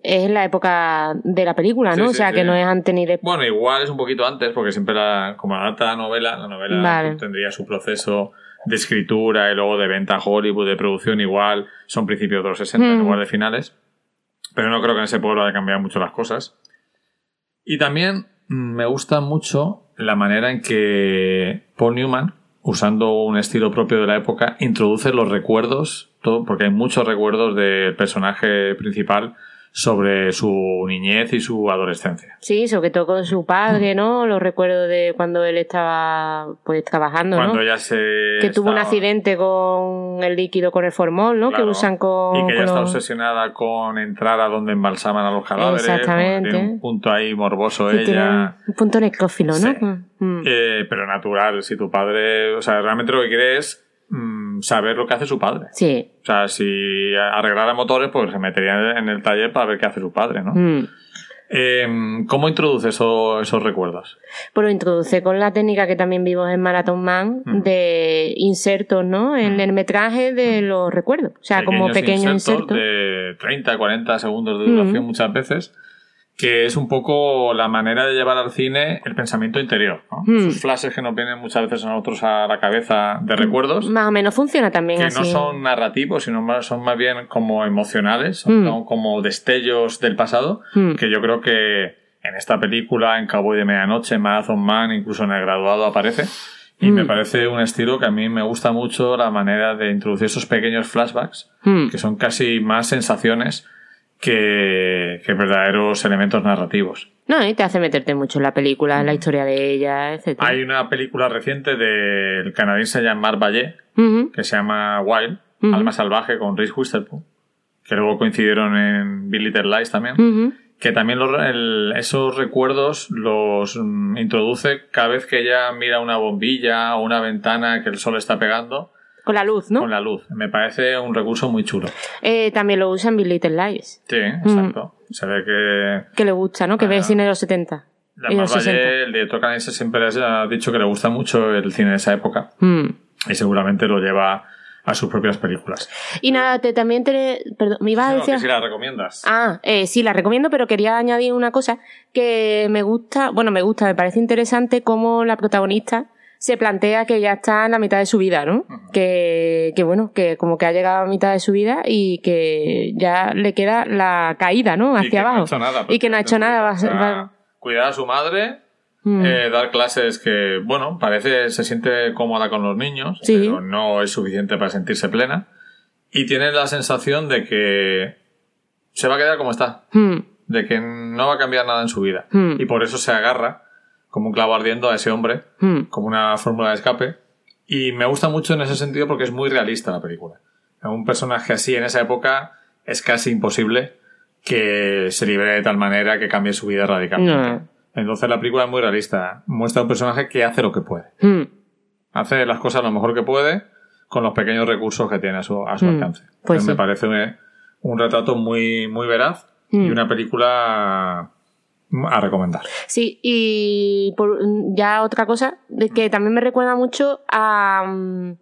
es, la época de la película, ¿no? o sea, que no es antes ni después. Bueno, igual es un poquito antes, porque siempre la, como adapta la novela, la novela tendría su proceso de escritura y luego de venta a Hollywood, de producción, igual son principios de los 60, mm. igual de finales. Pero no creo que en ese pueblo haya cambiado mucho las cosas. Y también mm, me gusta mucho la manera en que Paul Newman, usando un estilo propio de la época, introduce los recuerdos porque hay muchos recuerdos del personaje principal sobre su niñez y su adolescencia. Sí, sobre todo con su padre, ¿no? Los recuerdos de cuando él estaba pues trabajando, cuando ella se que tuvo un accidente con el líquido con el formol, ¿no? que usan con y que ella está obsesionada con entrar a donde embalsaman a los cadáveres. Exactamente. Tiene un punto ahí morboso ella. un punto necrófilo, ¿no? Mm, mm. Eh, pero natural. Si tu padre, o sea, realmente lo que quiere es Mm, saber lo que hace su padre. Sí. O sea, si arreglara motores, pues se metería en el taller para ver qué hace su padre, ¿no? Mm. Em, ¿Cómo introduce esos recuerdos? Pues lo introduce con la técnica que también vimos en Marathon Man mm. de insertos, ¿no? En el metraje de los recuerdos. O sea, como pequeños insertos. De 30, 40 segundos de duración muchas veces que es un poco la manera de llevar al cine el pensamiento interior. ¿no? Hmm. Sus flashes que nos vienen muchas veces a nosotros a la cabeza de recuerdos. Más o menos funciona también que así. no son narrativos, sino más, son más bien como emocionales, son hmm. como destellos del pasado, hmm. que yo creo que en esta película, en Cowboy de Medianoche, Marathon Man, incluso en El Graduado aparece. Y me parece un estilo que a mí me gusta mucho la manera de introducir esos pequeños flashbacks, que son casi más sensaciones que, verdaderos elementos narrativos. No, y te hace meterte mucho en la película, en la historia de ella, etc. Hay una película reciente del canadiense Jean-Marc Vallée, que se llama Wild, Alma Salvaje, con Reese Witherspoon, que luego coincidieron en Big Little Lies también, que también esos recuerdos los mm, introduce cada vez que ella mira una bombilla o una ventana que el sol está pegando con la luz, ¿no? Con la luz. Me parece un recurso muy chulo. Eh, también lo usa en Big Little Lies. Sí, exacto. Se ve que... Que le gusta, ¿no? Que ve cine de los 70. Y los 60. el director canadiense siempre ha dicho que le gusta mucho el cine de esa época. Mm. Y seguramente lo lleva a sus propias películas. Y nada, te, también te... Perdón, me ibas a decir... Que si la recomiendas. Ah, eh, sí, la recomiendo, pero quería añadir una cosa que me gusta, bueno, me gusta, me parece interesante cómo la protagonista se plantea que ya está en la mitad de su vida, ¿no? que, que, bueno, que como que ha llegado a mitad de su vida y que ya le queda la caída, ¿no? Hacia abajo. y que no ha hecho nada. Va, Cuidar a su madre, mm. eh, dar clases que, bueno, parece, se siente cómoda con los niños, pero no es suficiente para sentirse plena. Y tiene la sensación de que se va a quedar como está. Mm. De que no va a cambiar nada en su vida. Mm. Y por eso se agarra como un clavo ardiendo a ese hombre, hmm. como una fórmula de escape. Y me gusta mucho en ese sentido porque es muy realista la película. Un personaje así en esa época es casi imposible que se libere de tal manera que cambie su vida radicalmente. Entonces la película es muy realista. Muestra un personaje que hace lo que puede. Hmm. Hace las cosas lo mejor que puede con los pequeños recursos que tiene a su, a su hmm. alcance. Pues Me parece un, retrato muy, muy veraz y una película a recomendar. Sí, y por, ya otra cosa, que también me recuerda mucho a, mm,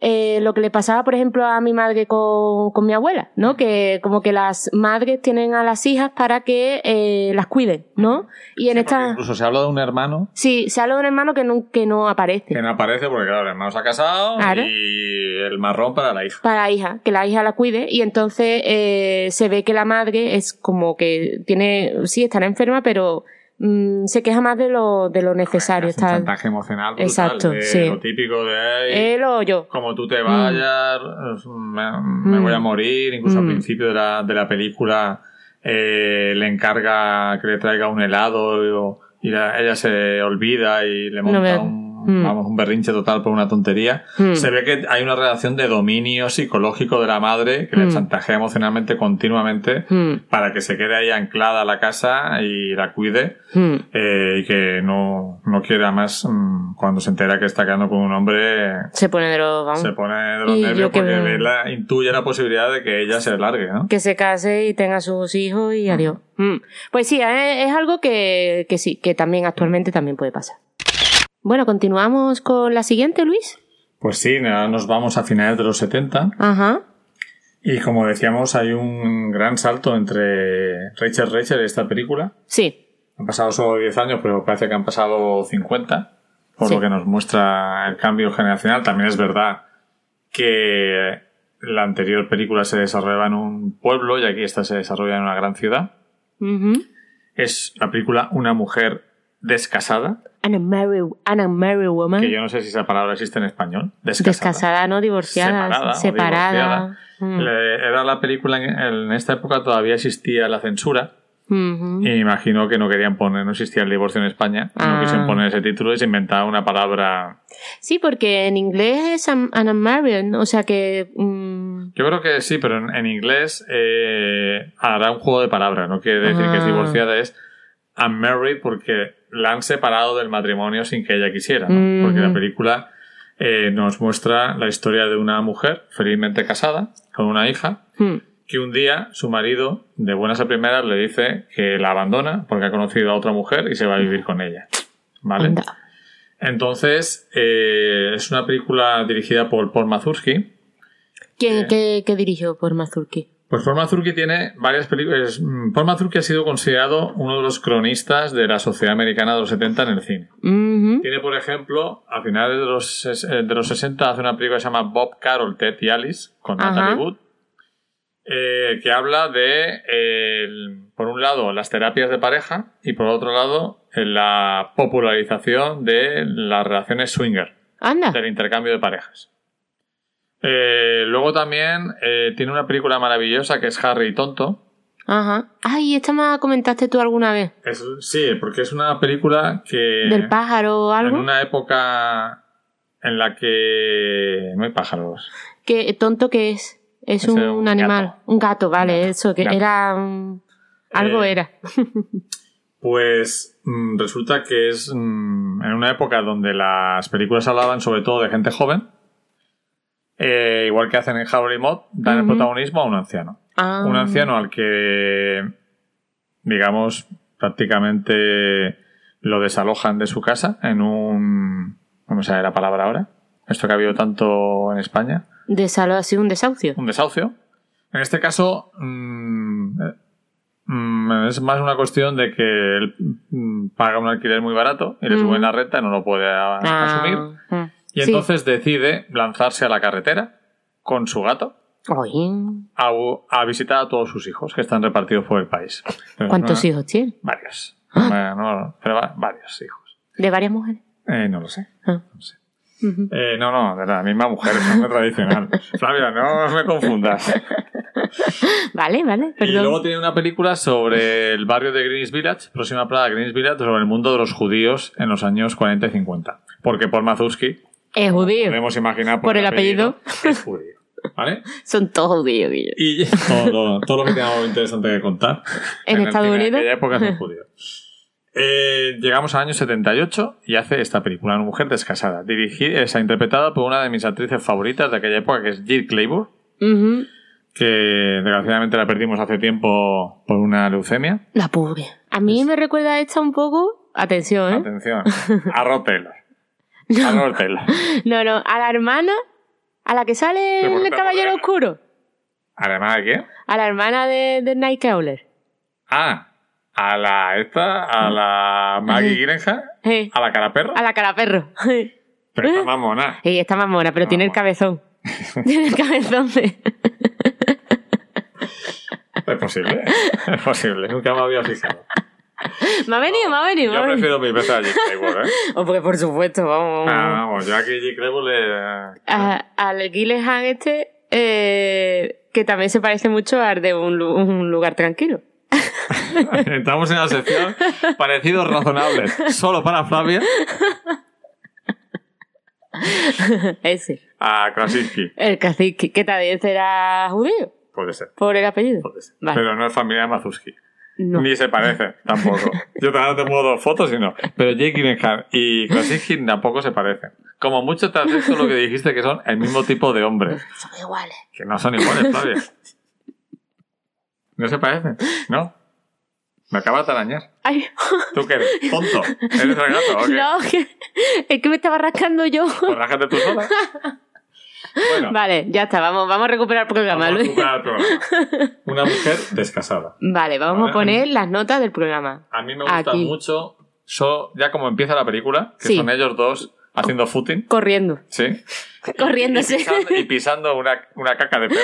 eh, lo que le pasaba, por ejemplo, a mi madre con, con, mi abuela, ¿no? Que como que las madres tienen a las hijas para que eh, las cuiden, ¿no? Y en esta... Incluso se habla de un hermano. Sí, se habla de un hermano que no, que no aparece. Que no aparece porque, claro, el hermano se ha casado y el marrón para la hija. Para la hija, que la hija la cuide y entonces eh, se ve que la madre es como que tiene, sí, estará enferma, pero Mm, se queja más de lo, de lo necesario. está... Un chantaje emocional brutal, Exacto, Lo típico de... Él o yo. Como tú te vayas, me, voy a mm. morir. Incluso al mm. principio de la, de la película eh, le encarga que le traiga un helado y, ella se olvida y le monta un, hmm. vamos, un berrinche total por una tontería, hmm. se ve que hay una relación de dominio psicológico de la madre que le hmm. chantajea emocionalmente continuamente para que se quede ahí anclada a la casa y la cuide eh, y que no, no quiera más mm, cuando se entera que está quedando con un hombre se pone de los se pone de los nervios porque la, intuye la posibilidad de que ella se largue ¿no? que se case y tenga sus hijos y adiós. Pues sí es, algo que, que sí que también actualmente también puede pasar bueno, continuamos con la siguiente, Luis. Pues sí, nos vamos a finales de los 70. Ajá. Y como decíamos, hay un gran salto entre Rachel Rachel y esta película. Sí. Han pasado solo 10 años, pero parece que han pasado 50, por lo que nos muestra el cambio generacional. También es verdad que la anterior película se desarrollaba en un pueblo y aquí esta se desarrolla en una gran ciudad. Es la película Una mujer descasada. An unmarried, woman. Que yo no sé si esa palabra existe en español. Descasada, no divorciada. Separada. Mm. Era la película en, esta época todavía existía la censura. Y me imagino que no querían poner, no existía el divorcio en España, no ah. quisieron poner ese título y se inventaba una palabra. Sí, porque en inglés es an, unmarried, o sea que. Mm. Yo creo que sí, pero en, inglés eh, hará un juego de palabras, no quiere decir que es ah. divorciada, es unmarried porque la han separado del matrimonio sin que ella quisiera, ¿no? Porque la película eh, nos muestra la historia de una mujer felizmente casada con una hija hmm. que un día su marido, de buenas a primeras, le dice que la abandona porque ha conocido a otra mujer y se va a vivir con ella. ¿Vale? Entonces, eh, es una película dirigida por Paul Mazursky. ¿Quién, ¿qué, qué dirigió Paul Mazursky? Pues Paul Mazurki tiene varias películas. Mm, Paul Mazurki ha sido considerado uno de los cronistas de la sociedad americana de los 70 en el cine. Tiene, por ejemplo, a finales de los, eh, de los 60 hace una película que se llama Bob Carol, Ted y Alice, con Natalie Wood, eh, que habla de, por un lado, las terapias de pareja y por otro lado, la popularización de las relaciones swinger. Del intercambio de parejas. Eh, luego también eh, tiene una película maravillosa que es Harry Tonto. Ajá. Ay, esta me comentaste tú alguna vez. sí, porque es una película que... ¿Del pájaro o algo? En una época en la que no hay pájaros. ¿Qué tonto qué es? Es, un, animal. Un gato, vale, eso, que era... Algo eh, era. pues mm, resulta que es mm, en una época donde las películas hablaban sobre todo de gente joven eh, igual que hacen en Harold y Mod, dan el protagonismo a un anciano. Ah. Un anciano al que, digamos, prácticamente lo desalojan de su casa en un... ¿Cómo se llama la palabra ahora? Esto que ha habido tanto en España. Desalo, ha sido un desahucio. Un desahucio. En este caso, mm, mm, es más una cuestión de que él mm, paga un alquiler muy barato y le suben la renta y no lo puede ah. asumir. Y entonces decide lanzarse a la carretera con su gato a, a, visitar a todos sus hijos que están repartidos por el país. ¿Cuántos hijos tiene? Varios. no, pero varios hijos. ¿De varias mujeres? Eh, no lo sé. Ah. No, sé. eh, no, no, de la misma mujer, es muy tradicional. Flavia, no me confundas. vale, vale, perdón. Y luego tiene una película sobre el barrio de Greenwich Village, próxima plaza de Greenwich Village, sobre el mundo de los judíos en los años 40 y 50. Porque Paul Mazursky es judío. Podemos imaginar por, el apellido. Es judío. ¿Vale? Son todos judíos. Y todo, todo, lo que tengamos interesante que contar. En, Estados Unidos. En aquella época son judíos. Eh, llegamos al año 78 y hace esta película, Una mujer descasada. Dirigida, es interpretada por una de mis actrices favoritas de aquella época, que es Jill Clayburgh. Que desgraciadamente la perdimos hace tiempo por una leucemia. La pobre. A mí me recuerda esta un poco. Atención, ¿eh? Atención. A No. no, no, a la hermana, a la que sale el Caballero Oscuro. ¿A la hermana de qué? A la hermana de, de Nightcrawler. Ah, a la esta, a la Maggie Gyllenhaal, a la cara perro. A la cara perro. Pero está más mona. Sí, está más mona, pero tiene el cabezón. tiene el cabezón de... Es posible, es posible, nunca me había fijado. Me ha venido, me ha venido. Yo prefiero mil veces a J. Clayburgh, ¿eh? O porque por supuesto, vamos. Ah, vamos, yo aquí J. Clayburgh le. al Gillihan este, eh, que también se parece mucho al de un, un lugar tranquilo. Entramos en la sección parecidos razonables, solo para Flavia. Ese. A Krasinski. El Krasinski. ¿Qué tal? ¿Ese era judío? Puede ser. ¿Por el apellido? Puede ser. Pero no es familia de Mazuski. Ni se parece, tampoco. Yo te puedo dos fotos y no. Pero Jake Gyllenhaal y Krasinski tampoco se parecen. Como mucho te has visto lo que dijiste que son el mismo tipo de hombre. Son iguales. Que no son iguales, Flavia. No se parecen, ¿no? Me acabas de arañar. Ay. ¿Tú qué eres? ¿Tonto? ¿Eres el gato o qué? No, es que me estaba rascando yo. Pues rájate tú sola. Vale, ya está, vamos, vamos a recuperar el programa. Vamos a recuperar el programa. Una mujer descasada. Vale, vamos a poner las notas del programa. A mí me gusta mucho, ya como empieza la película, que son ellos dos haciendo footing. Corriendo. Sí. Corriéndose. Y, pisando, una, una, caca de perro.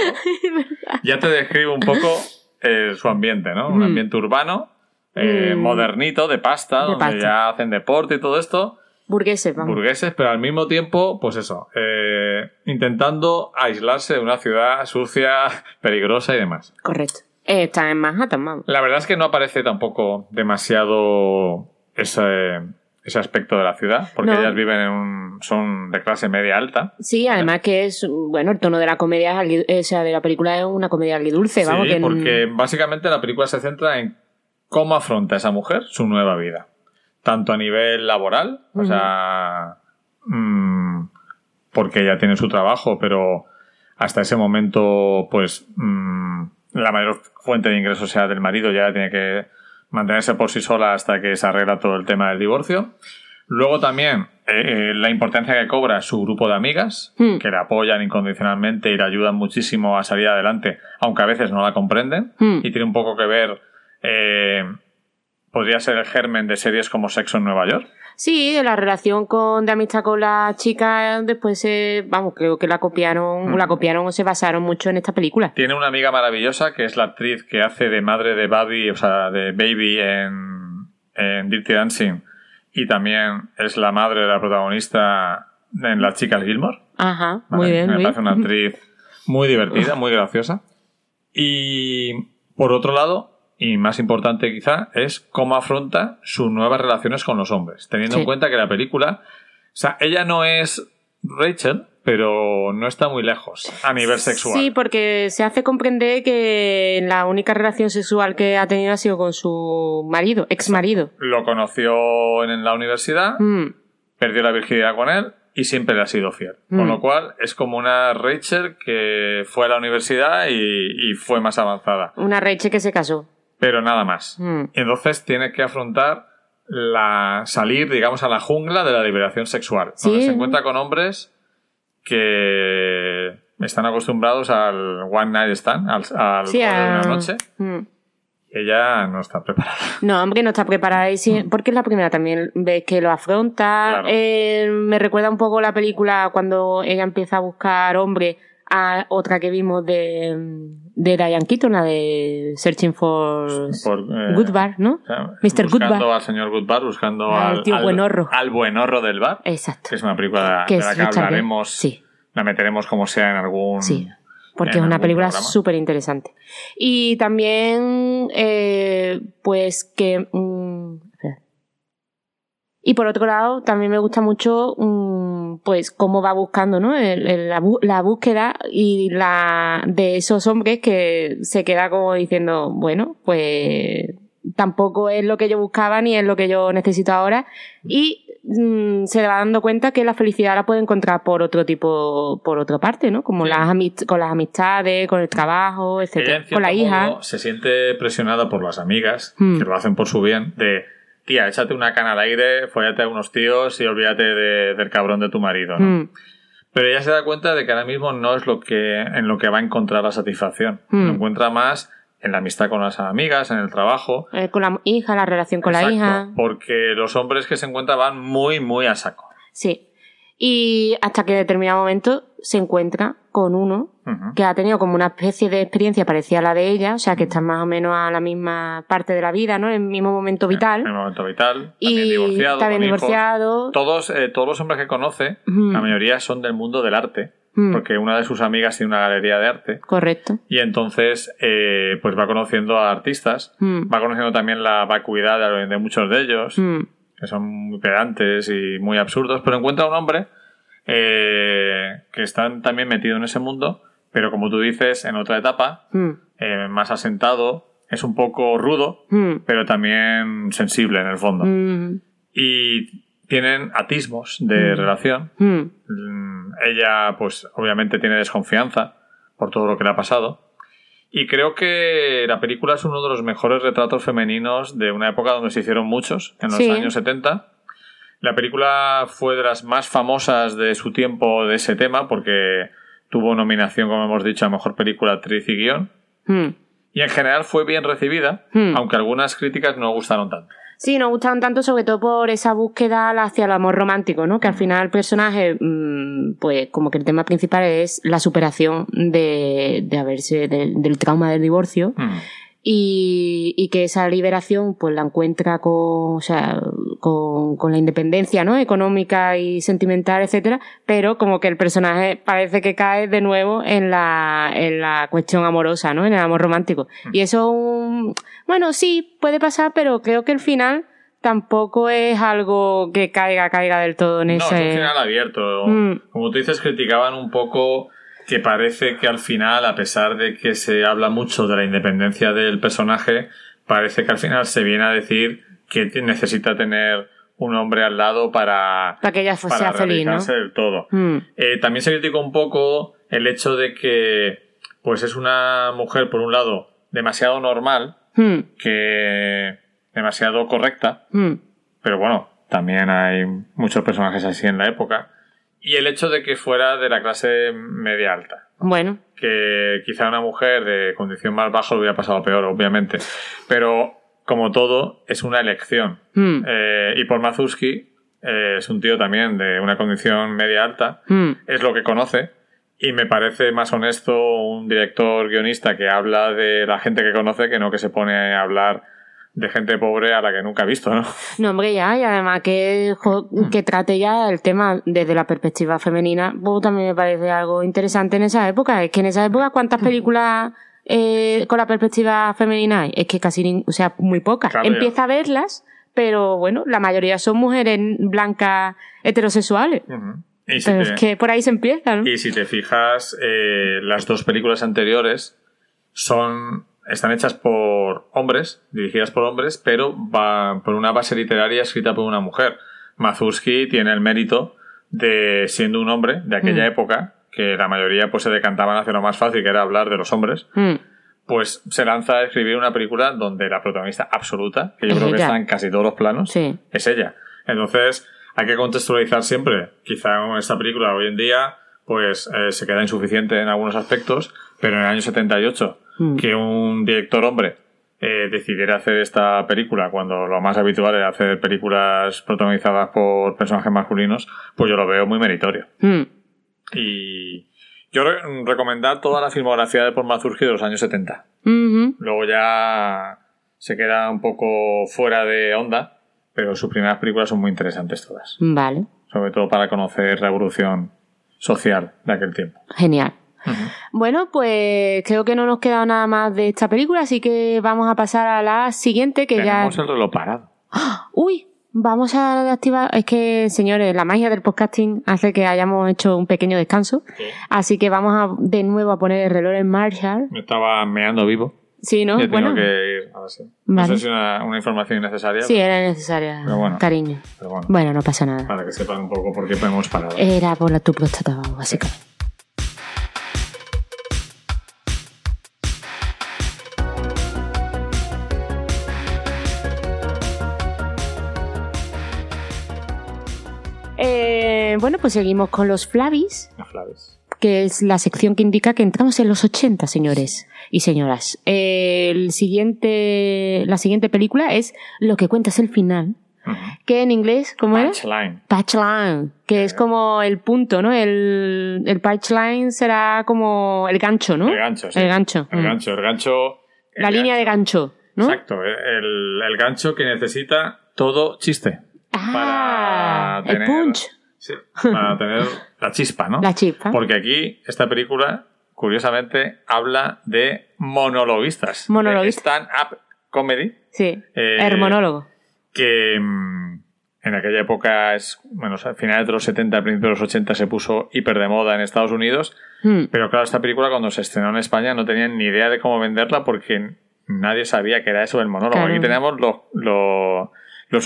ya te describo un poco eh, su ambiente, ¿no? Un mm. ambiente urbano, eh, mm. modernito, de pasta, donde ya hacen deporte y todo esto. Burgueses, vamos. Burgueses, pero al mismo tiempo, pues eso, eh, intentando aislarse de una ciudad sucia, peligrosa y demás. Correcto. está en Manhattan, vamos. La verdad es que no aparece tampoco demasiado ese, ese aspecto de la ciudad, porque ellas viven en un, son de clase media alta. Sí, además que es, bueno, el tono de la comedia, o sea, de la película es una comedia agridulce, vamos. Sí, porque básicamente la película se centra en cómo afronta esa mujer su nueva vida tanto a nivel laboral, o sea, mm, porque ella tiene su trabajo, pero hasta ese momento, pues, mm, la mayor fuente de ingresos sea del marido, ya tiene que mantenerse por sí sola hasta que se arregla todo el tema del divorcio. Luego también eh, eh, la importancia que cobra su grupo de amigas, hmm. que la apoyan incondicionalmente y le ayudan muchísimo a salir adelante, aunque a veces no la comprenden. Hmm. Y tiene un poco que ver eh, podría ser el germen de series como Sexo en Nueva York. Sí, de la relación con, de amistad con la chica, después, se, vamos, creo que la copiaron, la copiaron o se basaron mucho en esta película. Tiene una amiga maravillosa que es la actriz que hace de madre de Baby, o sea, de Baby en, en Dirty Dancing y también es la madre de la protagonista en Las chicas Gilmore. Ajá, muy bien. Me parece una actriz muy divertida, muy graciosa. Y por otro lado, y más importante quizá, es cómo afronta sus nuevas relaciones con los hombres, teniendo en cuenta que la película, o sea, ella no es Rachel, pero no está muy lejos a nivel sexual. Sí, porque se hace comprender que la única relación sexual que ha tenido ha sido con su marido, ex marido. Lo conoció en la universidad, mm. perdió la virginidad con él y siempre le ha sido fiel. Con mm. lo cual es como una Rachel que fue a la universidad y, y fue más avanzada. Una Rachel que se casó pero nada más. Mm. Entonces tiene que afrontar la salir, digamos, a la jungla de la liberación sexual. Donde se encuentra con hombres que están acostumbrados al one night stand, al, al de una noche. Mm. Ella no está preparada. No, hombre, no está preparada. Y sí, porque es la primera también ves que lo afronta. Eh, me recuerda un poco la película cuando ella empieza a buscar hombre a otra que vimos de, de Diane Keaton, la de Searching for, eh, Good Bar, ¿no? Mr. Buscando al señor Good Bar, buscando al, tío buenorro. al buenorro del bar. Exacto. Que es una película de la que hablaremos. Sí. La meteremos como sea en algún. Sí. Porque es una película súper interesante. Y también, eh, pues que. Mm, y por otro lado, también me gusta mucho, mm, pues, cómo va buscando, ¿no? la, búsqueda y la de esos hombres que se queda como diciendo, bueno, pues tampoco es lo que yo buscaba ni es lo que yo necesito ahora. Y mm, se va dando cuenta que la felicidad la puede encontrar por otro tipo, por otra parte, ¿no? Como las con las amistades, con el trabajo, etcétera, con la hija. Se siente presionada por las amigas, hmm. que lo hacen por su bien, de tía, échate una cana al aire, fóllate a unos tíos y olvídate del cabrón de tu marido, ¿no? Mm. Pero ella se da cuenta de que ahora mismo no es lo que, en lo que va a encontrar la satisfacción. Mm. Lo encuentra más en la amistad con las amigas, en el trabajo. Eh, con la hija, la relación con la hija. Porque los hombres que se encuentran van muy, muy a saco. Sí. Y hasta que en determinado momento se encuentra con uno que ha tenido como una especie de experiencia parecida a la de ella, o sea que está más o menos a la misma parte de la vida, ¿no? En el mismo momento vital. En el momento vital. Y divorciado. También divorciado. Todos, eh, todos los hombres que conoce, la mayoría son del mundo del arte. Porque una de sus amigas tiene una galería de arte. Correcto. Y entonces, eh, pues va conociendo a artistas. Va conociendo también la vacuidad de, muchos de ellos. Que son muy pedantes y muy absurdos. Pero encuentra un hombre eh, que están también metidos en ese mundo, pero como tú dices, en otra etapa, mm. eh, más asentado, es un poco rudo, mm. pero también sensible en el fondo. Mm. Y tienen atismos de relación. Ella, pues, obviamente tiene desconfianza por todo lo que le ha pasado. Y creo que la película es uno de los mejores retratos femeninos de una época donde se hicieron muchos, en los años 70. La película fue de las más famosas de su tiempo de ese tema porque tuvo nominación, como hemos dicho, a Mejor Película, Actriz y Guión. Hmm. Y en general fue bien recibida, hmm. aunque algunas críticas no gustaron tanto. Sí, nos gustaron tanto sobre todo por esa búsqueda hacia el amor romántico, ¿no? Que al mm. final el personaje, pues como que el tema principal es la superación de, de haberse, del trauma del divorcio. Mm y, y, que esa liberación pues la encuentra con, o sea, con, con, la independencia ¿no? económica y sentimental, etcétera, pero como que el personaje parece que cae de nuevo en la, en la cuestión amorosa, ¿no? en el amor romántico. Mm. Y eso, un, bueno, sí, puede pasar, pero creo que el final tampoco es algo que caiga, caiga del todo en ese... No, es un final abierto. Mm. Como tú dices, criticaban un poco que parece que al final, a pesar de que se habla mucho de la independencia del personaje, parece que al final se viene a decir que necesita tener un hombre al lado para, para que ella sea feliz, ¿no? del todo. Mm. Eh, también se criticó un poco el hecho de que pues es una mujer, por un lado, demasiado normal, mm. que demasiado correcta, mm. pero bueno, también hay muchos personajes así en la época. Y el hecho de que fuera de la clase media alta. Bueno. Que quizá una mujer de condición más baja lo hubiera pasado peor, obviamente. Pero, como todo, es una elección. Hmm. Eh, y por Mazuski eh, es un tío también de una condición media alta. Hmm. Es lo que conoce. Y me parece más honesto un director guionista que habla de la gente que conoce que no que se pone a hablar de gente pobre a la que nunca he visto, ¿no? No, hombre, ya, y además que, que trate ya el tema desde la perspectiva femenina, pues también me parece algo interesante en esa época. Es que en esa época, ¿cuántas películas eh, con la perspectiva femenina hay? Es que casi, o sea, muy pocas. Empieza a verlas, pero bueno, la mayoría son mujeres blancas heterosexuales. pero es que por ahí se empieza, ¿no? Y si te fijas, eh, las dos películas anteriores son están hechas por hombres, dirigidas por hombres, pero va por una base literaria escrita por una mujer. Mazursky tiene el mérito de, siendo un hombre de aquella mm. época, que la mayoría pues se decantaban hacia lo más fácil, que era hablar de los hombres, mm. pues se lanza a escribir una película donde la protagonista absoluta, que yo creo que está en casi todos los planos, es ella. Entonces, hay que contextualizar siempre. Quizá esta película hoy en día, pues eh, se queda insuficiente en algunos aspectos, pero en el año 78 Mm. que un director hombre eh, decidiera hacer esta película cuando lo más habitual es hacer películas protagonizadas por personajes masculinos, pues yo lo veo muy meritorio. Mm. Y yo recomendar toda la filmografía de Paul Mazurki de los años 70. Luego ya se queda un poco fuera de onda, pero sus primeras películas son muy interesantes todas. Vale. Sobre todo para conocer la evolución social de aquel tiempo. Genial. Bueno, pues creo que no nos queda nada más de esta película, así que vamos a pasar a la siguiente que ya. Tenemos el reloj parado. ¡Ah! ¡Uy! Vamos a activar. Es que, señores, la magia del podcasting hace que hayamos hecho un pequeño descanso. Así que vamos a, de nuevo a poner el reloj en Marshall. Me estaba meando vivo. Sí, ¿no? Yo tengo que ir. A No sé si una, una información innecesaria. Sí, era necesaria. cariño. bueno. no pasa nada. Para que sepan un poco por qué hemos parado. Era por la tu próstata, básicamente. Bueno, pues seguimos con los Flavis. Que es la sección que indica que entramos en los 80, señores y señoras. el siguiente, la siguiente película es Lo que cuentas el final. Que en inglés, ¿cómo es? Patchline. Patchline. Que es como el punto, ¿no? El, el patchline será como el gancho, ¿no? El gancho, sí. El gancho. El mm. gancho, el gancho. la línea de gancho, ¿no? Exacto. El, el, gancho que necesita todo chiste. Ah, el punch. Sí, para tener la chispa, ¿no? La chispa. Porque aquí, esta película, curiosamente, habla de monologuistas. Monologuistas. Stand-up comedy. Sí, eh, el monólogo. Que mm, en aquella época, es, bueno, a finales de los 70, principios de los 80 se puso hiper de moda en Estados Unidos. Hmm. Pero claro, esta película cuando se estrenó en España no tenían ni idea de cómo venderla porque nadie sabía que era eso el monólogo. Aquí teníamos los,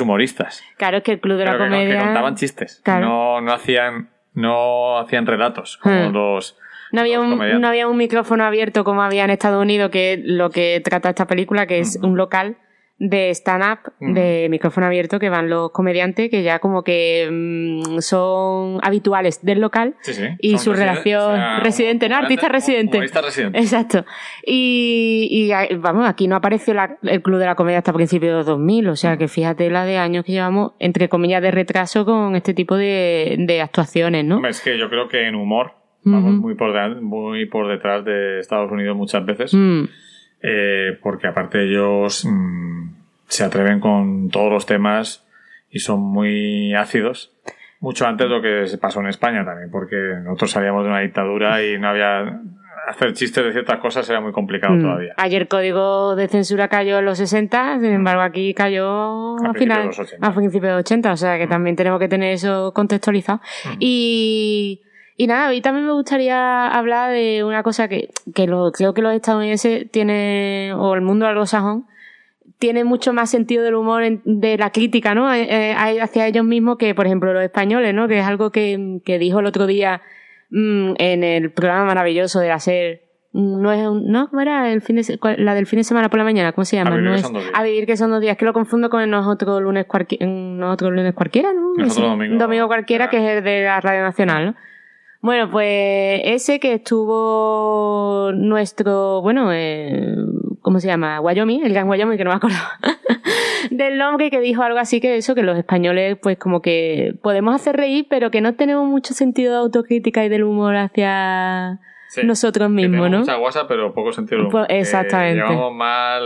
humoristas. Claro, es que el Club de la Comedia... Que, contaban chistes. No, no, hacían, no hacían relatos como hmm. los... No había, un, no había un micrófono abierto como había en Estados Unidos, que es lo que trata esta película, que es un local de stand-up, de micrófono abierto, que van los comediantes que ya como que mm, son habituales del local y su relación residente, ¿no? Artista residente. Exacto. Y, vamos, aquí no apareció el Club de la Comedia hasta principios de los 2000, o sea que fíjate la de años que llevamos, entre comillas, de retraso con este tipo de, actuaciones, ¿no? Es que yo creo que en humor vamos muy, por muy por detrás de Estados Unidos muchas veces. Mm. Eh, porque aparte ellos mm, se atreven con todos los temas y son muy ácidos. Mucho antes de lo que se pasó en España también, porque nosotros salíamos de una dictadura y no había hacer chistes de ciertas cosas era muy complicado mm. todavía. Ayer código de censura cayó en los 60, sin embargo aquí cayó a, final, a principios de los 80, o sea que mm. también tenemos que tener eso contextualizado. Y y nada, a mí también me gustaría hablar de una cosa que, que lo, creo que los estadounidenses tienen, o el mundo anglosajón, tiene mucho más sentido del humor de la crítica, ¿no? Eh, eh, hacia ellos mismos que, por ejemplo, los españoles, ¿no? Que es algo que, que dijo el otro día mm, en el programa maravilloso de hacer no es no cómo era el fin de, la del fin de semana por la mañana cómo se llama a vivir, no es, a vivir que son dos días. Que lo confundo con el nosotros lunes cualquiera nosotros lunes cualquiera no nosotros domingo, domingo cualquiera que es el de la radio nacional ¿no? Bueno, pues ese que estuvo nuestro, bueno, eh, ¿cómo se llama? Wyoming, el gran Wyoming, que no me acuerdo. del hombre que dijo algo así que eso, que los españoles, pues como que podemos hacer reír, pero que no tenemos mucho sentido de autocrítica y del humor hacia nosotros mismos, ¿no? Mucha guasa, pero poco sentido. Pues, exactamente. llevamos mal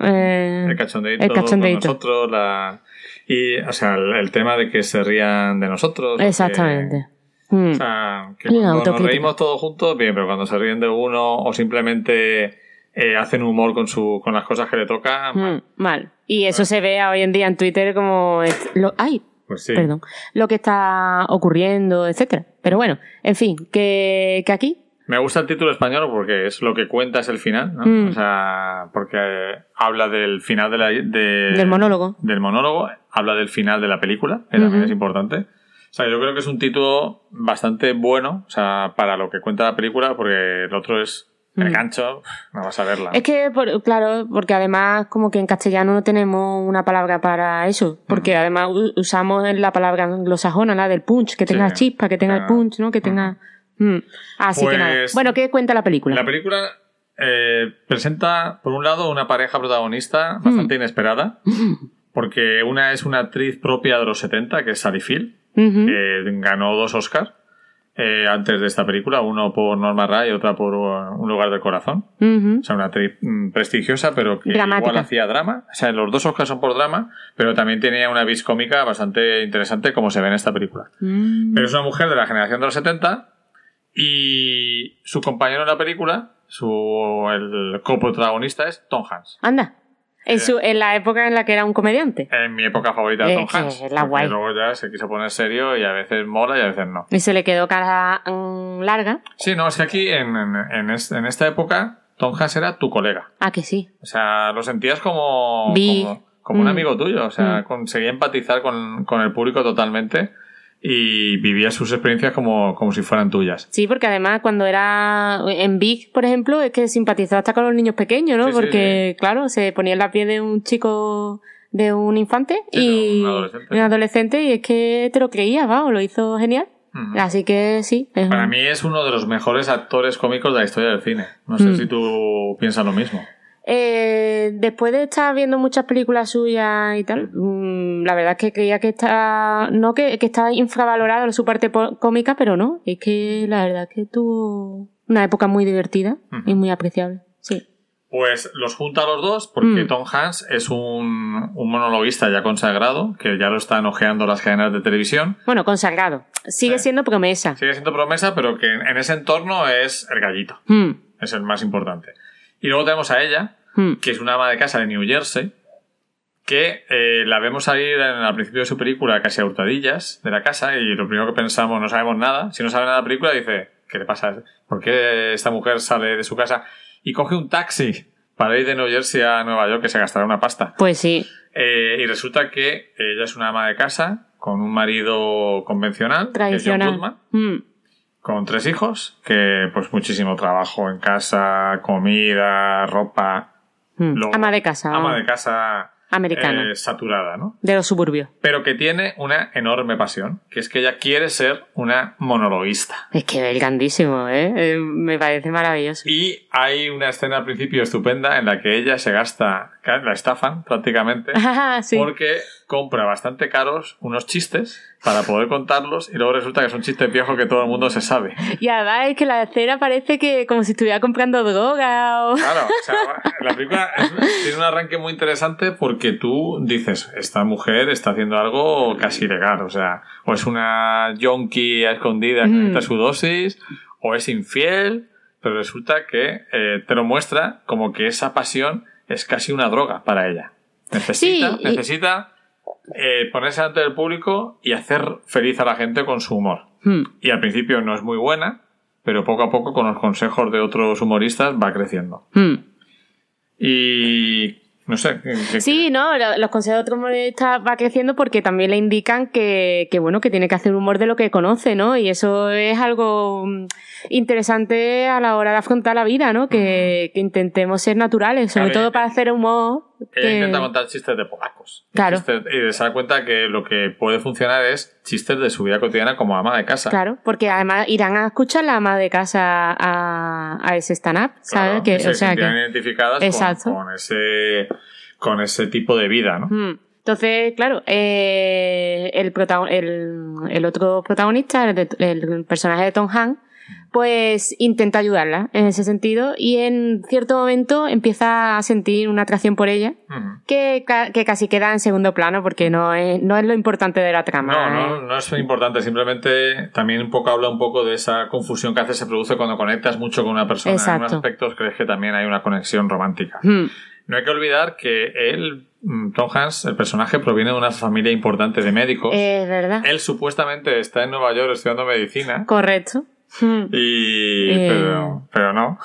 eh, el cachondeito, el cachondeito. nosotros, la... y, o sea, el, tema de que se rían de nosotros. Exactamente. Hmm. O sea, que cuando nos reímos todos juntos, bien, pero cuando se ríen de uno o simplemente eh, hacen humor con, su, con las cosas que le toca, hmm, mal. Y eso se ve hoy en día en Twitter como... Lo, ¡Ay! Pues sí. Perdón. Lo que está ocurriendo, etcétera. Pero bueno, en fin, que, que aquí me gusta el título español porque es lo que cuenta es el final, ¿no? Hmm. O sea, porque habla del final de la, del monólogo. Del monólogo, habla del final de la película, que también es importante. O sea, yo creo que es un título bastante bueno, o sea, para lo que cuenta la película, porque el otro es el mm. gancho, no vas a verla. Es que, claro, porque además como que en castellano no tenemos una palabra para eso, porque mm. además usamos la palabra anglosajona, la del punch, que tenga chispa, que tenga el punch, ¿no? Que tenga... Mm. Así que nada. Pues bueno, ¿qué cuenta la película? La película eh, presenta, por un lado, una pareja protagonista bastante inesperada, porque una es una actriz propia de los 70, que es Sally Field, ganó dos Oscars eh, antes de esta película, uno por Norma Ray y otra por uh, Un lugar del corazón. O sea, una actriz mm, prestigiosa, pero que igual hacía drama. O sea, los dos Oscars son por drama, pero también tenía una vis cómica bastante interesante, como se ve en esta película. Mm. Pero es una mujer de la generación de los 70 y su compañero en la película, su, el coprotagonista es Tom Hanks. Anda. En, su, en la época en la que era un comediante. En mi época favorita de Tom Hanks. la guay. luego ya se quiso poner serio y a veces mola y a veces no. Y se le quedó cara mm, larga. Sí, no, es que aquí en, en, en, esta época Tom Hanks era tu colega. Ah, que sí. O sea, lo sentías como, como, un mm. amigo tuyo. O sea, mm. conseguía empatizar con, con el público totalmente y vivía sus experiencias como, como si fueran tuyas. Sí, porque además cuando era en Big, por ejemplo, es que simpatizaba hasta con los niños pequeños, ¿no? porque, claro, se ponía en la piel de un chico, de un infante y un adolescente. y es que te lo creías, vamos, lo hizo genial. Así que sí. Para mí es uno de los mejores actores cómicos de la historia del cine. No sé si tú piensas lo mismo. Eh, después de estar viendo muchas películas suyas y tal, mm, la verdad es que creía que está, no que, que está infravalorado en su parte cómica, pero no, es que la verdad es que tuvo una época muy divertida y muy apreciable, sí. Pues los junta a los dos porque mm. Tom Hanks es un, un, monologuista ya consagrado, que ya lo están ojeando las cadenas de televisión. Bueno, consagrado. Sigue siendo promesa. Sigue siendo promesa, pero que en ese entorno es el gallito. Mm. Es el más importante. Y luego tenemos a ella, Hmm. que es una ama de casa de New Jersey, que eh, la vemos salir al principio de su película casi a hurtadillas de la casa y lo primero que pensamos, no sabemos nada. Si no sabe nada de la película, dice, ¿qué le pasa? ¿Por qué esta mujer sale de su casa y coge un taxi para ir de New Jersey a Nueva York que se gastará una pasta? Pues sí. Eh, y resulta que ella es una ama de casa con un marido convencional, tradicional, mm. Con tres hijos, que pues muchísimo trabajo en casa, comida, ropa. Mm. ama de casa. Ama de casa americana. Eh, saturada, ¿no? De los suburbios. Pero que tiene una enorme pasión, que es que ella quiere ser una monologuista. Es que es grandísimo, ¿eh? ¿eh? Me parece maravilloso. Y hay una escena al principio estupenda en la que ella se gasta, la estafan prácticamente, ah, porque compra bastante caros unos chistes para poder contarlos y luego resulta que son chistes viejos que todo el mundo se sabe. Y además es que la escena parece que como si estuviera comprando droga o... Claro, o sea, la película tiene un arranque muy interesante porque tú dices, esta mujer está haciendo algo casi ilegal, o sea, o es una yonki a escondida que necesita su dosis, o es infiel, pero resulta que eh, te lo muestra como que esa pasión es casi una droga para ella. Necesita, necesita eh, ponerse ante el público y hacer feliz a la gente con su humor. Hmm. Y al principio no es muy buena, pero poco a poco con los consejos de otros humoristas va creciendo. Hmm. Y no sé. sí, no, los consejos de otros humoristas va creciendo porque también le indican que, que, bueno, que tiene que hacer humor de lo que conoce, ¿no? Y eso es algo mm, interesante a la hora de afrontar la vida, ¿no? Que, que intentemos ser naturales, sobre todo para hacer humor. Ella intenta contar chistes de polacos. Claro. y se da cuenta que lo que puede funcionar es chistes de su vida cotidiana como ama de casa. Claro, porque además irán a escuchar la ama de casa a, a ese stand-up, ¿sabes? que, se o sea, que... identificadas con, con, ese, con ese tipo de vida, ¿no? Hmm. Entonces, claro, eh, el, el, el, otro protagonista, el, el personaje de Tom Hanks, pues intenta ayudarla en ese sentido y en cierto momento empieza a sentir una atracción por ella que, que, casi queda en segundo plano porque no es, no es lo importante de la trama. No, no, ¿eh? no es importante, simplemente también un poco habla un poco de esa confusión que hace se produce cuando conectas mucho con una persona. En unos aspectos crees que también hay una conexión romántica. No hay que olvidar que él, mm, Tom Hanks, el personaje, proviene de una familia importante de médicos. Es verdad. Él supuestamente está en Nueva York estudiando medicina. Correcto. Hmm. Y, eh. pero, pero no.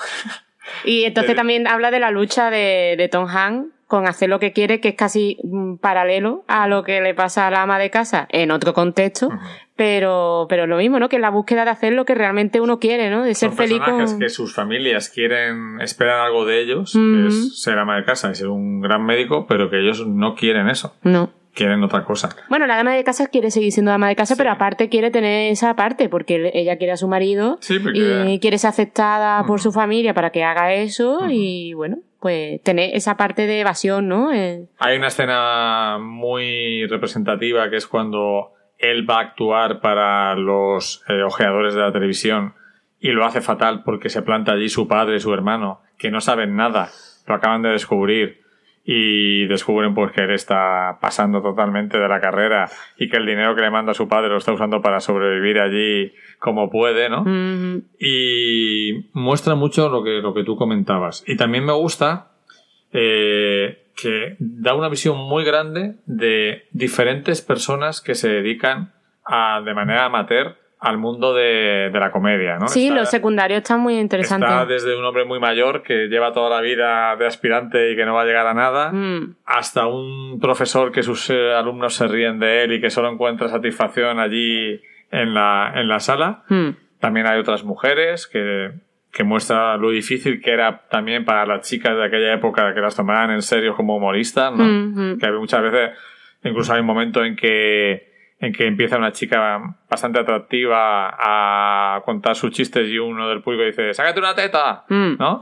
Y entonces eh. también habla de la lucha de, de Tom Hanks con hacer lo que quiere, que es casi mm, paralelo a lo que le pasa a la ama de casa en otro contexto, pero, pero lo mismo, ¿no? Que la búsqueda de hacer lo que realmente uno quiere, ¿no? De ser feliz con... que sus familias quieren, esperan algo de ellos, que es ser ama de casa y ser un gran médico, pero que ellos no quieren eso. No quieren otra cosa. Bueno, la dama de casa quiere seguir siendo dama de casa, pero aparte quiere tener esa parte, porque ella quiere a su marido y quiere ser aceptada por su familia para que haga eso y bueno, pues tener esa parte de evasión, ¿no? Eh, Hay una escena muy representativa que es cuando él va a actuar para los eh, ojeadores de la televisión y lo hace fatal porque se planta allí su padre y su hermano, que no saben nada, lo acaban de descubrir y descubren pues que él está pasando totalmente de la carrera y que el dinero que le manda a su padre lo está usando para sobrevivir allí como puede, ¿no? Y muestra mucho lo que, lo que tú comentabas. Y también me gusta eh, que da una visión muy grande de diferentes personas que se dedican a, de manera amateur al mundo de, la comedia, ¿no? Sí, los secundarios están muy interesantes. Está desde un hombre muy mayor que lleva toda la vida de aspirante y que no va a llegar a nada, mm. hasta un profesor que sus eh, alumnos se ríen de él y que solo encuentra satisfacción allí en la, en la sala. Mm. También hay otras mujeres que, que muestra lo difícil que era también para las chicas de aquella época que las tomaran en serio como humoristas, ¿no? Mm, que muchas veces, incluso hay un momento en que en que empieza una chica bastante atractiva a contar sus chistes y uno del público dice, sácate una teta, mm. ¿no?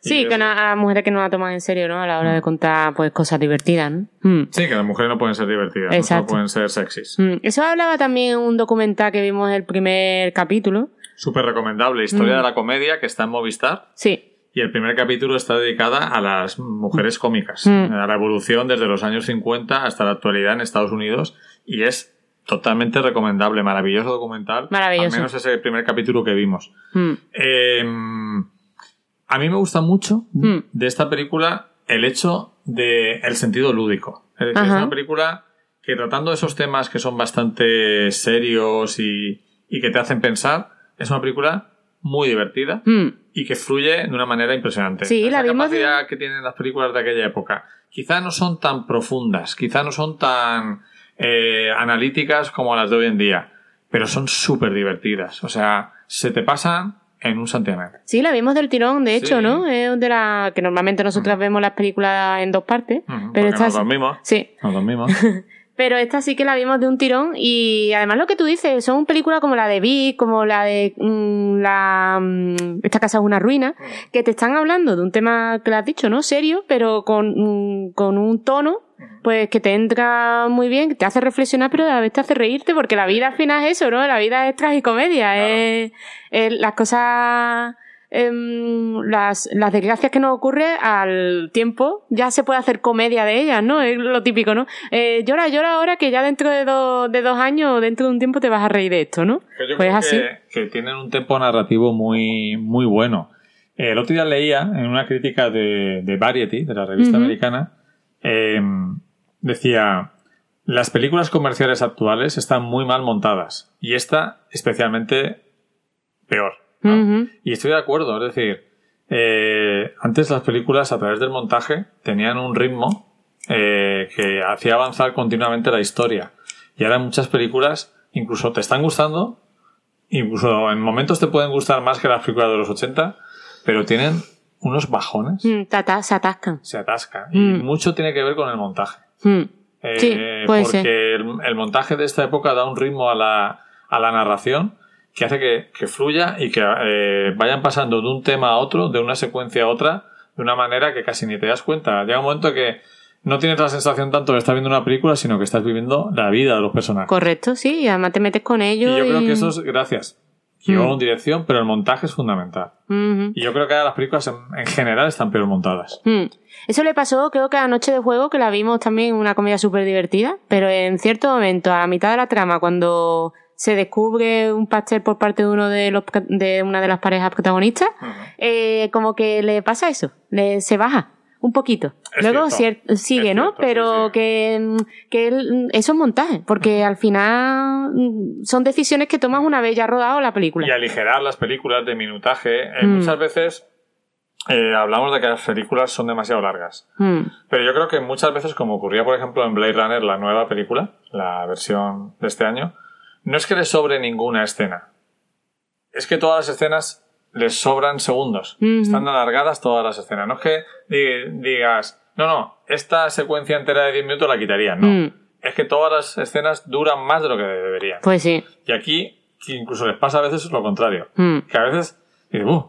Sí, que a las mujeres que no la toman en serio, ¿no? A la hora de mm. contar, pues, cosas divertidas, ¿no? Mm. Sí, que las mujeres no pueden ser divertidas, no pueden ser sexys. Eso hablaba también un documental que vimos en el primer capítulo. Súper recomendable, Historia de la Comedia, que está en Movistar. Sí. Y el primer capítulo está dedicada a las mujeres cómicas, a la evolución desde los años 50 hasta la actualidad en Estados Unidos. Y es Totalmente recomendable, maravilloso documental. Maravilloso. Al menos ese primer capítulo que vimos. Hmm. Em, a mí me gusta mucho hmm. de esta película el hecho de el sentido lúdico. Es decir, es una película que tratando esos temas que son bastante serios y, y que te hacen pensar, es una película muy divertida mm. y que fluye de una manera impresionante. Sí, la capacidad que tienen las películas de aquella época. Quizá no son tan profundas, quizá no son tan eh, analíticas como las de hoy en día, pero son súper divertidas. O sea, se te pasan en un santiamén. Sí, la vimos del tirón, de hecho, ¿no? Es de la que normalmente nosotras mm. vemos las películas en dos partes, pero esta nos dormimos. Sí. Nos dormimos. Pero esta sí que la vimos de un tirón y además lo que tú dices, son películas como la de Vic, como la de mm, la mm, Esta casa es una ruina, que te están hablando de un tema que le has dicho, ¿no? Serio, pero con, mm, con un tono pues que te entra muy bien, que te hace reflexionar, pero a la vez te hace reírte, porque la vida al final es eso, ¿no? La vida es tragicomedia, es, es las cosas Em, las, las desgracias que nos ocurre al tiempo, ya se puede hacer comedia de ellas, ¿no? Es lo típico, ¿no? Eh, llora, llora ahora que ya dentro de, de dos años o dentro de un tiempo te vas a reír de esto, ¿no? pues es así. Que, tienen un tempo narrativo muy, muy bueno. El otro día leía en una crítica de, de Variety, de la revista americana, em, decía, las películas comerciales actuales están muy mal montadas y esta especialmente peor. Y estoy de acuerdo, es decir, eh, antes las películas a través del montaje tenían un ritmo eh, que hacía avanzar continuamente la historia. Y ahora muchas películas incluso te están gustando, incluso en momentos te pueden gustar más que las películas de los 80, pero tienen unos bajones. Mm, se atascan. Se atascan. Y mm. mucho tiene que ver con el montaje. Mm. Eh, sí, porque El, el, montaje de esta época da un ritmo a la, a la narración que hace que, fluya y que eh, vayan pasando de un tema a otro, de una secuencia a otra, de una manera que casi ni te das cuenta. Llega un momento que no tienes la sensación tanto de estar viendo una película, sino que estás viviendo la vida de los personajes. Correcto, sí, y además te metes con ellos. Y yo creo que eso es gracias. Guión, mm. dirección, pero el montaje es fundamental. Y yo creo que ahora las películas en, general están peor montadas. Mm. Eso le pasó, creo que a Noche de Juego, que la vimos también una comedia súper divertida, pero en cierto momento, a la mitad de la trama, cuando se descubre un pastel por parte de uno de los de una de las parejas protagonistas, eh, como que le pasa eso, le, se baja un poquito. Luego sigue, ¿no? Pero que, que eso es montaje, porque al final mm, son decisiones que tomas una vez ya rodado la película. Y aligerar las películas de minutaje, eh, mm. muchas veces eh, hablamos de que las películas son demasiado largas. Mm. Pero yo creo que muchas veces, como ocurría por ejemplo en Blade Runner, la nueva película, la versión de este año, no es que le sobre ninguna escena. Es que todas las escenas les sobran segundos. Están alargadas todas las escenas. No es que digas, no, no, esta secuencia entera de 10 minutos la quitarían. No. Mm. Es que todas las escenas duran más de lo que deberían. Pues sí. Y aquí incluso les pasa a veces lo contrario. Mm. Que a veces, uh,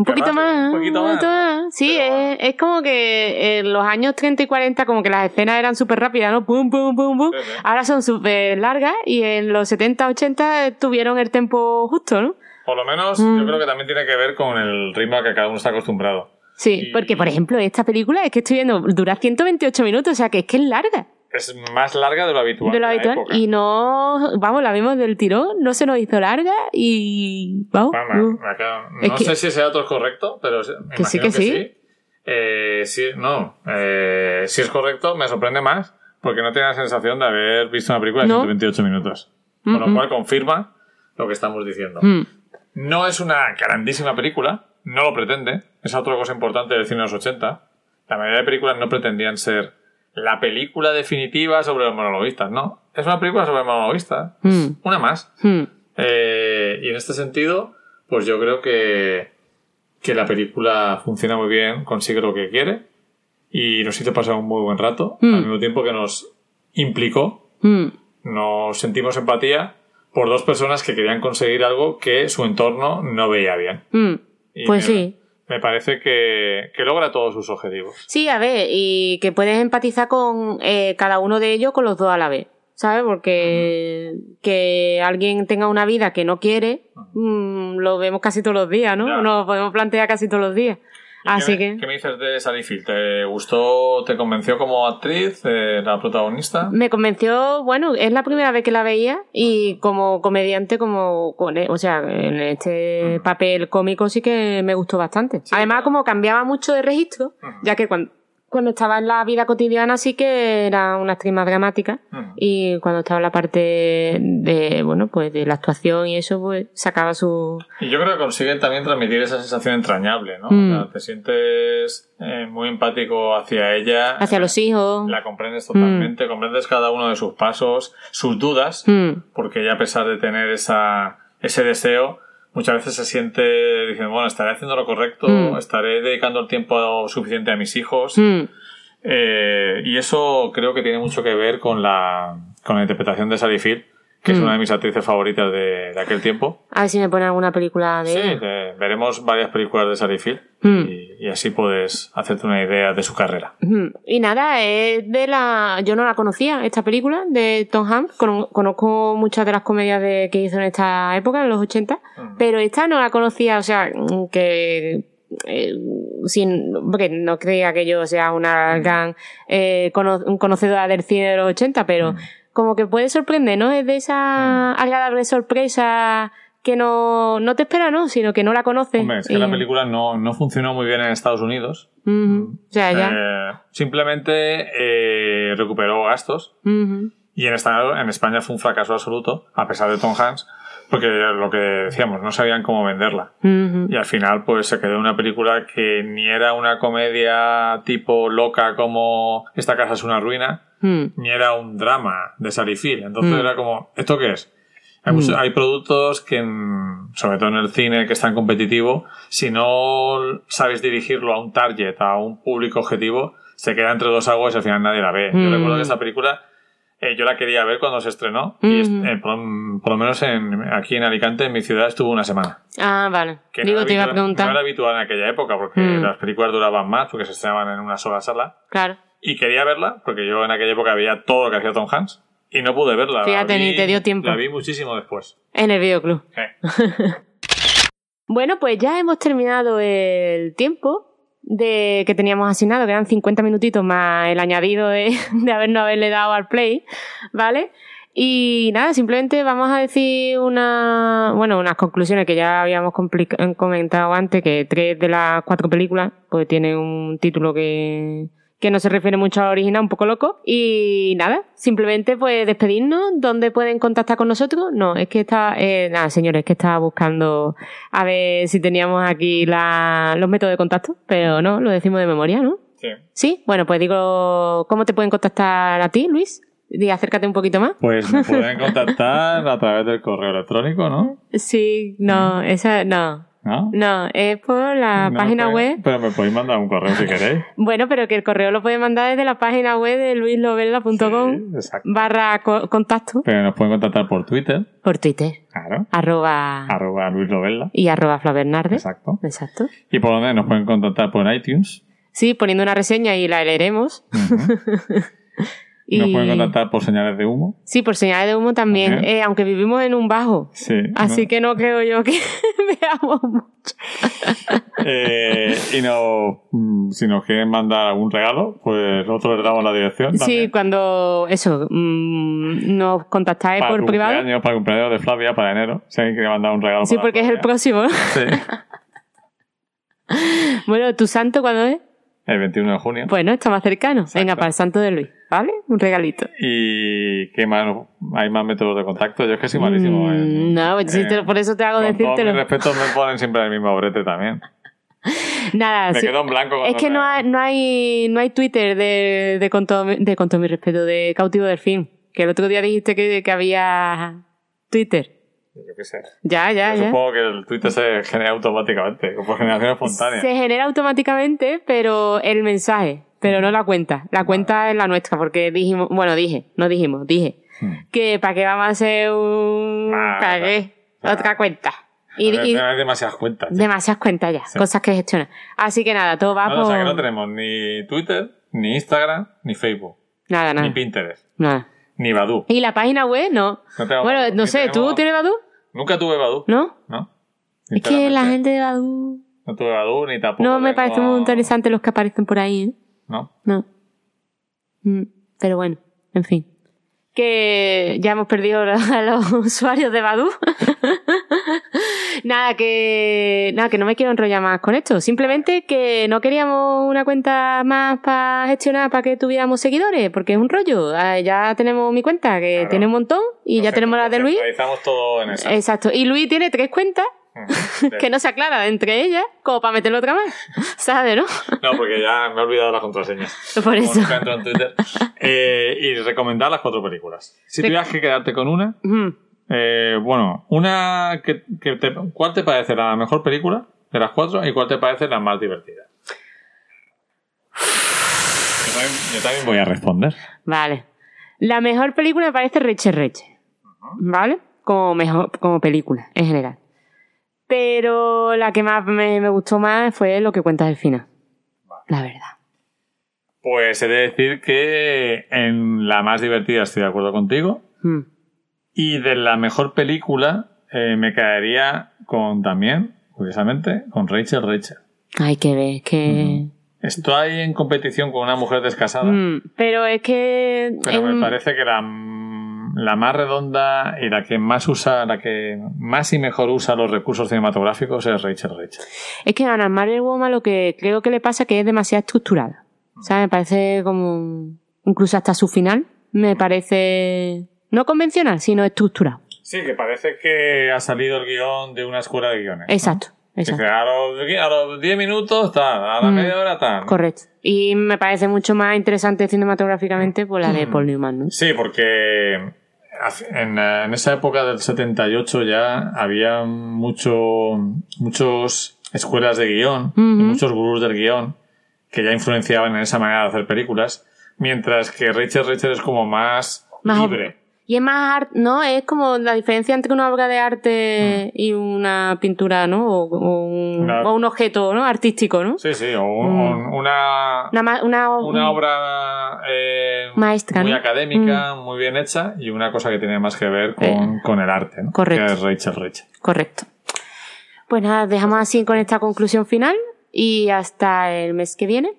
un poquito más. Un poquito más. Sí, es, como que en los años 30 y 40 como que las escenas eran súper rápidas, ¿no? Pum, pum, pum, pum. Ahora son súper largas y en los 70, 80 tuvieron el tiempo justo, ¿no? Por lo menos yo mm. creo que también tiene que ver con el ritmo a que cada uno está acostumbrado. Sí, porque por ejemplo esta película es que estoy viendo, dura 128 minutos, o sea que es que es larga es más larga de lo habitual. De lo habitual. Y no, vamos, la vimos del tirón, no se nos hizo larga y vamos. no sé si ese dato es correcto, pero que sí, que, sí. Eh, sí. no, eh, si es correcto, me sorprende más porque no tengo la sensación de haber visto una película de 128 minutos. Con lo cual confirma lo que estamos diciendo. Mm. No es una grandísima película, no lo pretende. Es otra cosa importante del cine de los 80. La mayoría de películas no pretendían ser la película definitiva sobre los monologuistas, ¿no? Es una película sobre monologuistas. Mm. Una más. Mm. Eh, y en este sentido, pues yo creo que, que la película funciona muy bien, consigue lo que quiere y nos hizo pasar un muy buen rato, mm. al mismo tiempo que nos implicó, nos sentimos empatía por dos personas que querían conseguir algo que su entorno no veía bien. Pues sí me parece que, logra todos sus objetivos. Sí, a ver, y que puedes empatizar con eh, cada uno de ellos con los dos a la vez, ¿sabes? Porque que alguien tenga una vida que no quiere, mm, lo vemos casi todos los días, ¿no? Nos podemos plantear casi todos los días. Así qué que... ¿Qué me dices de Sally Field? ¿Te gustó, te convenció como actriz, eh, la protagonista? Me convenció, bueno, es la primera vez que la veía y como comediante, como, o sea, en este papel cómico sí que me gustó bastante. Además, como cambiaba mucho de registro, ya que cuando, cuando estaba en la vida cotidiana sí que era una actriz más dramática y cuando estaba en la parte de, bueno, pues de la actuación y eso, pues sacaba su... Y yo creo que consiguen también transmitir esa sensación entrañable, ¿no? Mm. te sientes eh, muy empático hacia ella. Hacia los hijos. La comprendes totalmente, mm. comprendes cada uno de sus pasos, sus dudas, mm. porque ella a pesar de tener esa, ese deseo, muchas veces se siente, diciendo, bueno, estaré haciendo lo correcto, mm. estaré dedicando el tiempo suficiente a mis hijos. Mm. Eh, y eso creo que tiene mucho que ver con la, con la interpretación de Sally Field que es mm. una de mis actrices favoritas de, aquel tiempo. A ver si me pone alguna película de Sí, veremos varias películas de Sally Field mm. Y, así puedes hacerte una idea de su carrera. Y nada, es de la... Yo no la conocía, esta película de Tom Hanks. conozco muchas de las comedias de, que hizo en esta época, en los 80, pero esta no la conocía, o sea, que eh, sin porque no creía que yo sea una gran eh, conocedora del cine de los 80, pero como que puede sorprender, ¿no? Es de esa mm. agradable sorpresa que no, no te espera, ¿no? Sino que no la conoces. Hombre, es que la película no, no, funcionó muy bien en Estados Unidos. ya, ya. Eh, simplemente eh, recuperó gastos. Y en, esta, en España fue un fracaso absoluto, a pesar de Tom Hanks, porque lo que decíamos, no sabían cómo venderla. Y al final, pues se quedó una película que ni era una comedia tipo loca como Esta casa es una ruina, ni era un drama de Salifil. Entonces era como, ¿esto qué es? Hay, hmm. hay, productos que, sobre todo en el cine que es tan competitivo, si no sabes dirigirlo a un target, a un público objetivo, se queda entre dos aguas y al final nadie la ve. Yo recuerdo que esa película eh, yo la quería ver cuando se estrenó y eh, por, lo menos en, aquí en Alicante, en mi ciudad, estuvo una semana. Ah, vale. Digo, te iba a preguntar. No era habitual en aquella época porque las películas duraban más porque se estrenaban en una sola sala. Claro. Y quería verla, porque yo en aquella época veía todo lo que hacía Tom Hanks, y no pude verla. Fíjate, ni te dio tiempo. La vi muchísimo después. En el videoclub. bueno, pues ya hemos terminado el tiempo de que teníamos asignado, que eran 50 minutitos más el añadido de, de habernos haberle dado al play, ¿vale? Y nada, simplemente vamos a decir una, bueno, unas conclusiones que ya habíamos comentado antes, que tres de las cuatro películas pues tienen un título que, que no se refiere mucho a la original, un poco loco. Y nada, simplemente pues despedirnos. ¿Dónde pueden contactar con nosotros? No, es que está, eh, nada, señores, es que estaba buscando a ver si teníamos aquí la, los métodos de contacto, pero no, lo decimos de memoria, ¿no? Sí. Sí, bueno, pues digo, ¿cómo te pueden contactar a ti, Luis? Y acércate un poquito más. Pues me pueden contactar a través del correo electrónico, ¿no? Sí, no, esa, no. ¿No? No, es por la página web. Pero me podéis mandar un correo si queréis. bueno, pero que el correo lo podéis mandar desde la página web de luislovella.com barra contacto. Pero nos pueden contactar por Twitter. Por Twitter. Claro. Arroba. Arroba Luis Y arroba Flavernarde. Exacto. Exacto. Y por donde nos pueden contactar por iTunes. Sí, poniendo una reseña y la leeremos. ¿Nos pueden contactar por señales de humo? Sí, por señales de humo también, eh, aunque vivimos en un bajo. Sí. Así que no creo yo que veamos mucho. eh, y no, mm, si nos quieren mandar algún regalo, pues nosotros les damos la dirección. Sí, cuando eso, mmm, nos contactáis por privado. Para el cumpleaños de Flavia, para enero. Si alguien quiere mandar un regalo. Sí, porque es el próximo. Sí. bueno, ¿tu santo cuándo es? El 21 de junio. Bueno, está más cercano. Venga, para el santo de Luis. ¿Vale? Un regalito. ¿Y qué más? ¿Hay más métodos de contacto? Yo es que soy malísimo. Mm, no, por eso te hago con decírtelo. Todos mis respetos me ponen siempre el mismo brete también. Nada, me quedo en blanco. Es que no hay, no hay, no hay Twitter de, de, con todo, de con todo mi respeto, de cautivo del film. Que el otro día dijiste que, que había Twitter. Yo qué sé. Ya, ya, Yo Supongo que el Twitter se genera automáticamente, por generación espontánea. Se genera automáticamente, pero el mensaje pero no la cuenta. La cuenta es la nuestra, porque dijimos, bueno, dije, no dijimos, dije, hmm. que para qué vamos a hacer un... ¿Para qué? Otra cuenta. Y, y hay demasiadas cuentas. Demasiadas cuentas ya, cosas que gestionar. Así que nada, todo va por... O sea que no tenemos ni Twitter, ni Instagram, ni Facebook. Nada, nada. Ni Pinterest. Nada. Ni Badu. ¿Y la página web? No. bueno, no sé, ¿tú tienes Badu? Nunca tuve Badu. ¿No? No. Es que la gente de Badu... No tuve Badu ni tampoco. No me parece muy interesante los que aparecen por ahí, ¿eh? ¿no? No. Mm, pero bueno, en fin. Que ya hemos perdido a los usuarios de Badu. nada, que. Nada, que no me quiero enrollar más con esto. Simplemente que no queríamos una cuenta más para gestionar para que tuviéramos seguidores, porque es un rollo. Ah, ya tenemos mi cuenta, que tiene un montón, y ya tenemos la de Luis. todo en esa. Exacto. Y Luis tiene tres cuentas. que no se aclara entre ellas, como para meterlo otra más. ¿Sabes, no? No, porque ya me he olvidado las contraseñas. Por eso. en Twitter. Eh, y recomendar las cuatro películas. Si tuvieras que quedarte con una, eh, bueno, una que, te, ¿cuál te parece la mejor película de las cuatro y cuál te parece la más divertida? Yo también, voy a responder. Vale. La mejor película me parece Reche Reche. ¿Vale? Como, mejor, como película, en general. Pero la que más me, gustó más fue lo que cuentas al final. La verdad. Pues he de decir que en la más divertida estoy de acuerdo contigo. Hmm. Y de la mejor película eh, me caería con también, curiosamente, con Rachel Rachel. Hay que ver, que... Estoy en competición con una mujer descasada. Mm, pero es que... Pero me parece que la, la, más redonda y la que más usa, la que más y mejor usa los recursos cinematográficos es Rachel Rachel. Es que a Ana Marvel Woman lo que creo que le pasa es que es demasiado estructurada. O sea, me parece como... Incluso hasta su final me parece no convencional, sino estructurado. Sí, que parece que ha salido el guion de una escuela de guiones. Exacto. Exacto. a los 10 minutos está, a la mm, media hora está. Correcto. Y me parece mucho más interesante cinematográficamente por la de mm. Paul Newman, ¿no? Sí, porque en, esa época del 78 ya había mucho, muchos escuelas de guion, muchos gurús del guion que ya influenciaban en esa manera de hacer películas, mientras que Rachel Rachel es como más, más libre. Y es más arte, ¿no? Es como la diferencia entre una obra de arte mm. y una pintura, ¿no? O, un, objeto, ¿no? Artístico, ¿no? Sí, sí, o mm. una, una, obra eh, maestra, muy académica, mm. muy bien hecha y una cosa que tiene más que ver con, eh, el arte, ¿no? Correcto. Que es Rachel Rachel. Correcto. Pues nada, dejamos así con esta conclusión final y hasta el mes que viene.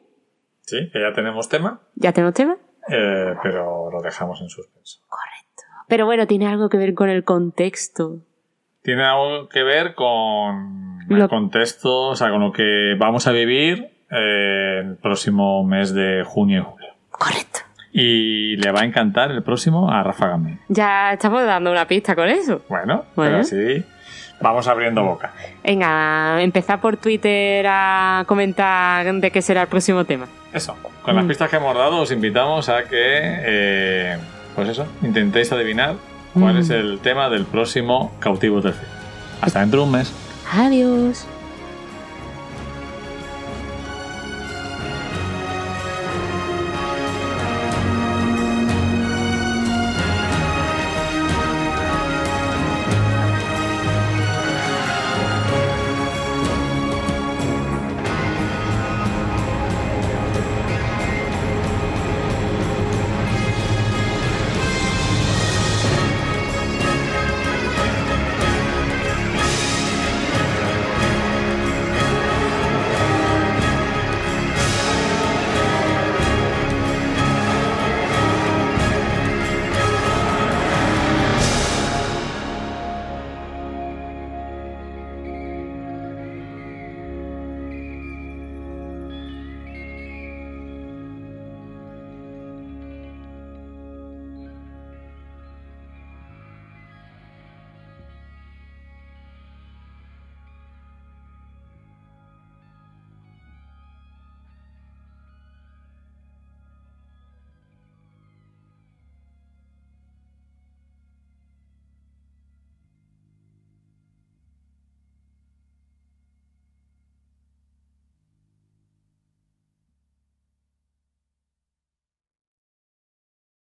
Sí, que ya tenemos tema. Ya tenemos tema. Eh, pero lo dejamos en suspenso. Correcto. Pero bueno, tiene algo que ver con el contexto. Tiene algo que ver con el contexto, o sea, con lo que vamos a vivir eh, el próximo mes de junio y julio. Correcto. Y le va a encantar el próximo a Rafa Gamín. Ya estamos dando una pista con eso. Bueno, pero sí. Vamos abriendo boca. Venga, empezar por Twitter a comentar de qué será el próximo tema. Eso. Con las mm. pistas que hemos dado, os invitamos a que eh, pues eso, intentéis adivinar cuál es mm. el tema del próximo Cautivo del Hasta dentro de un mes. Adiós.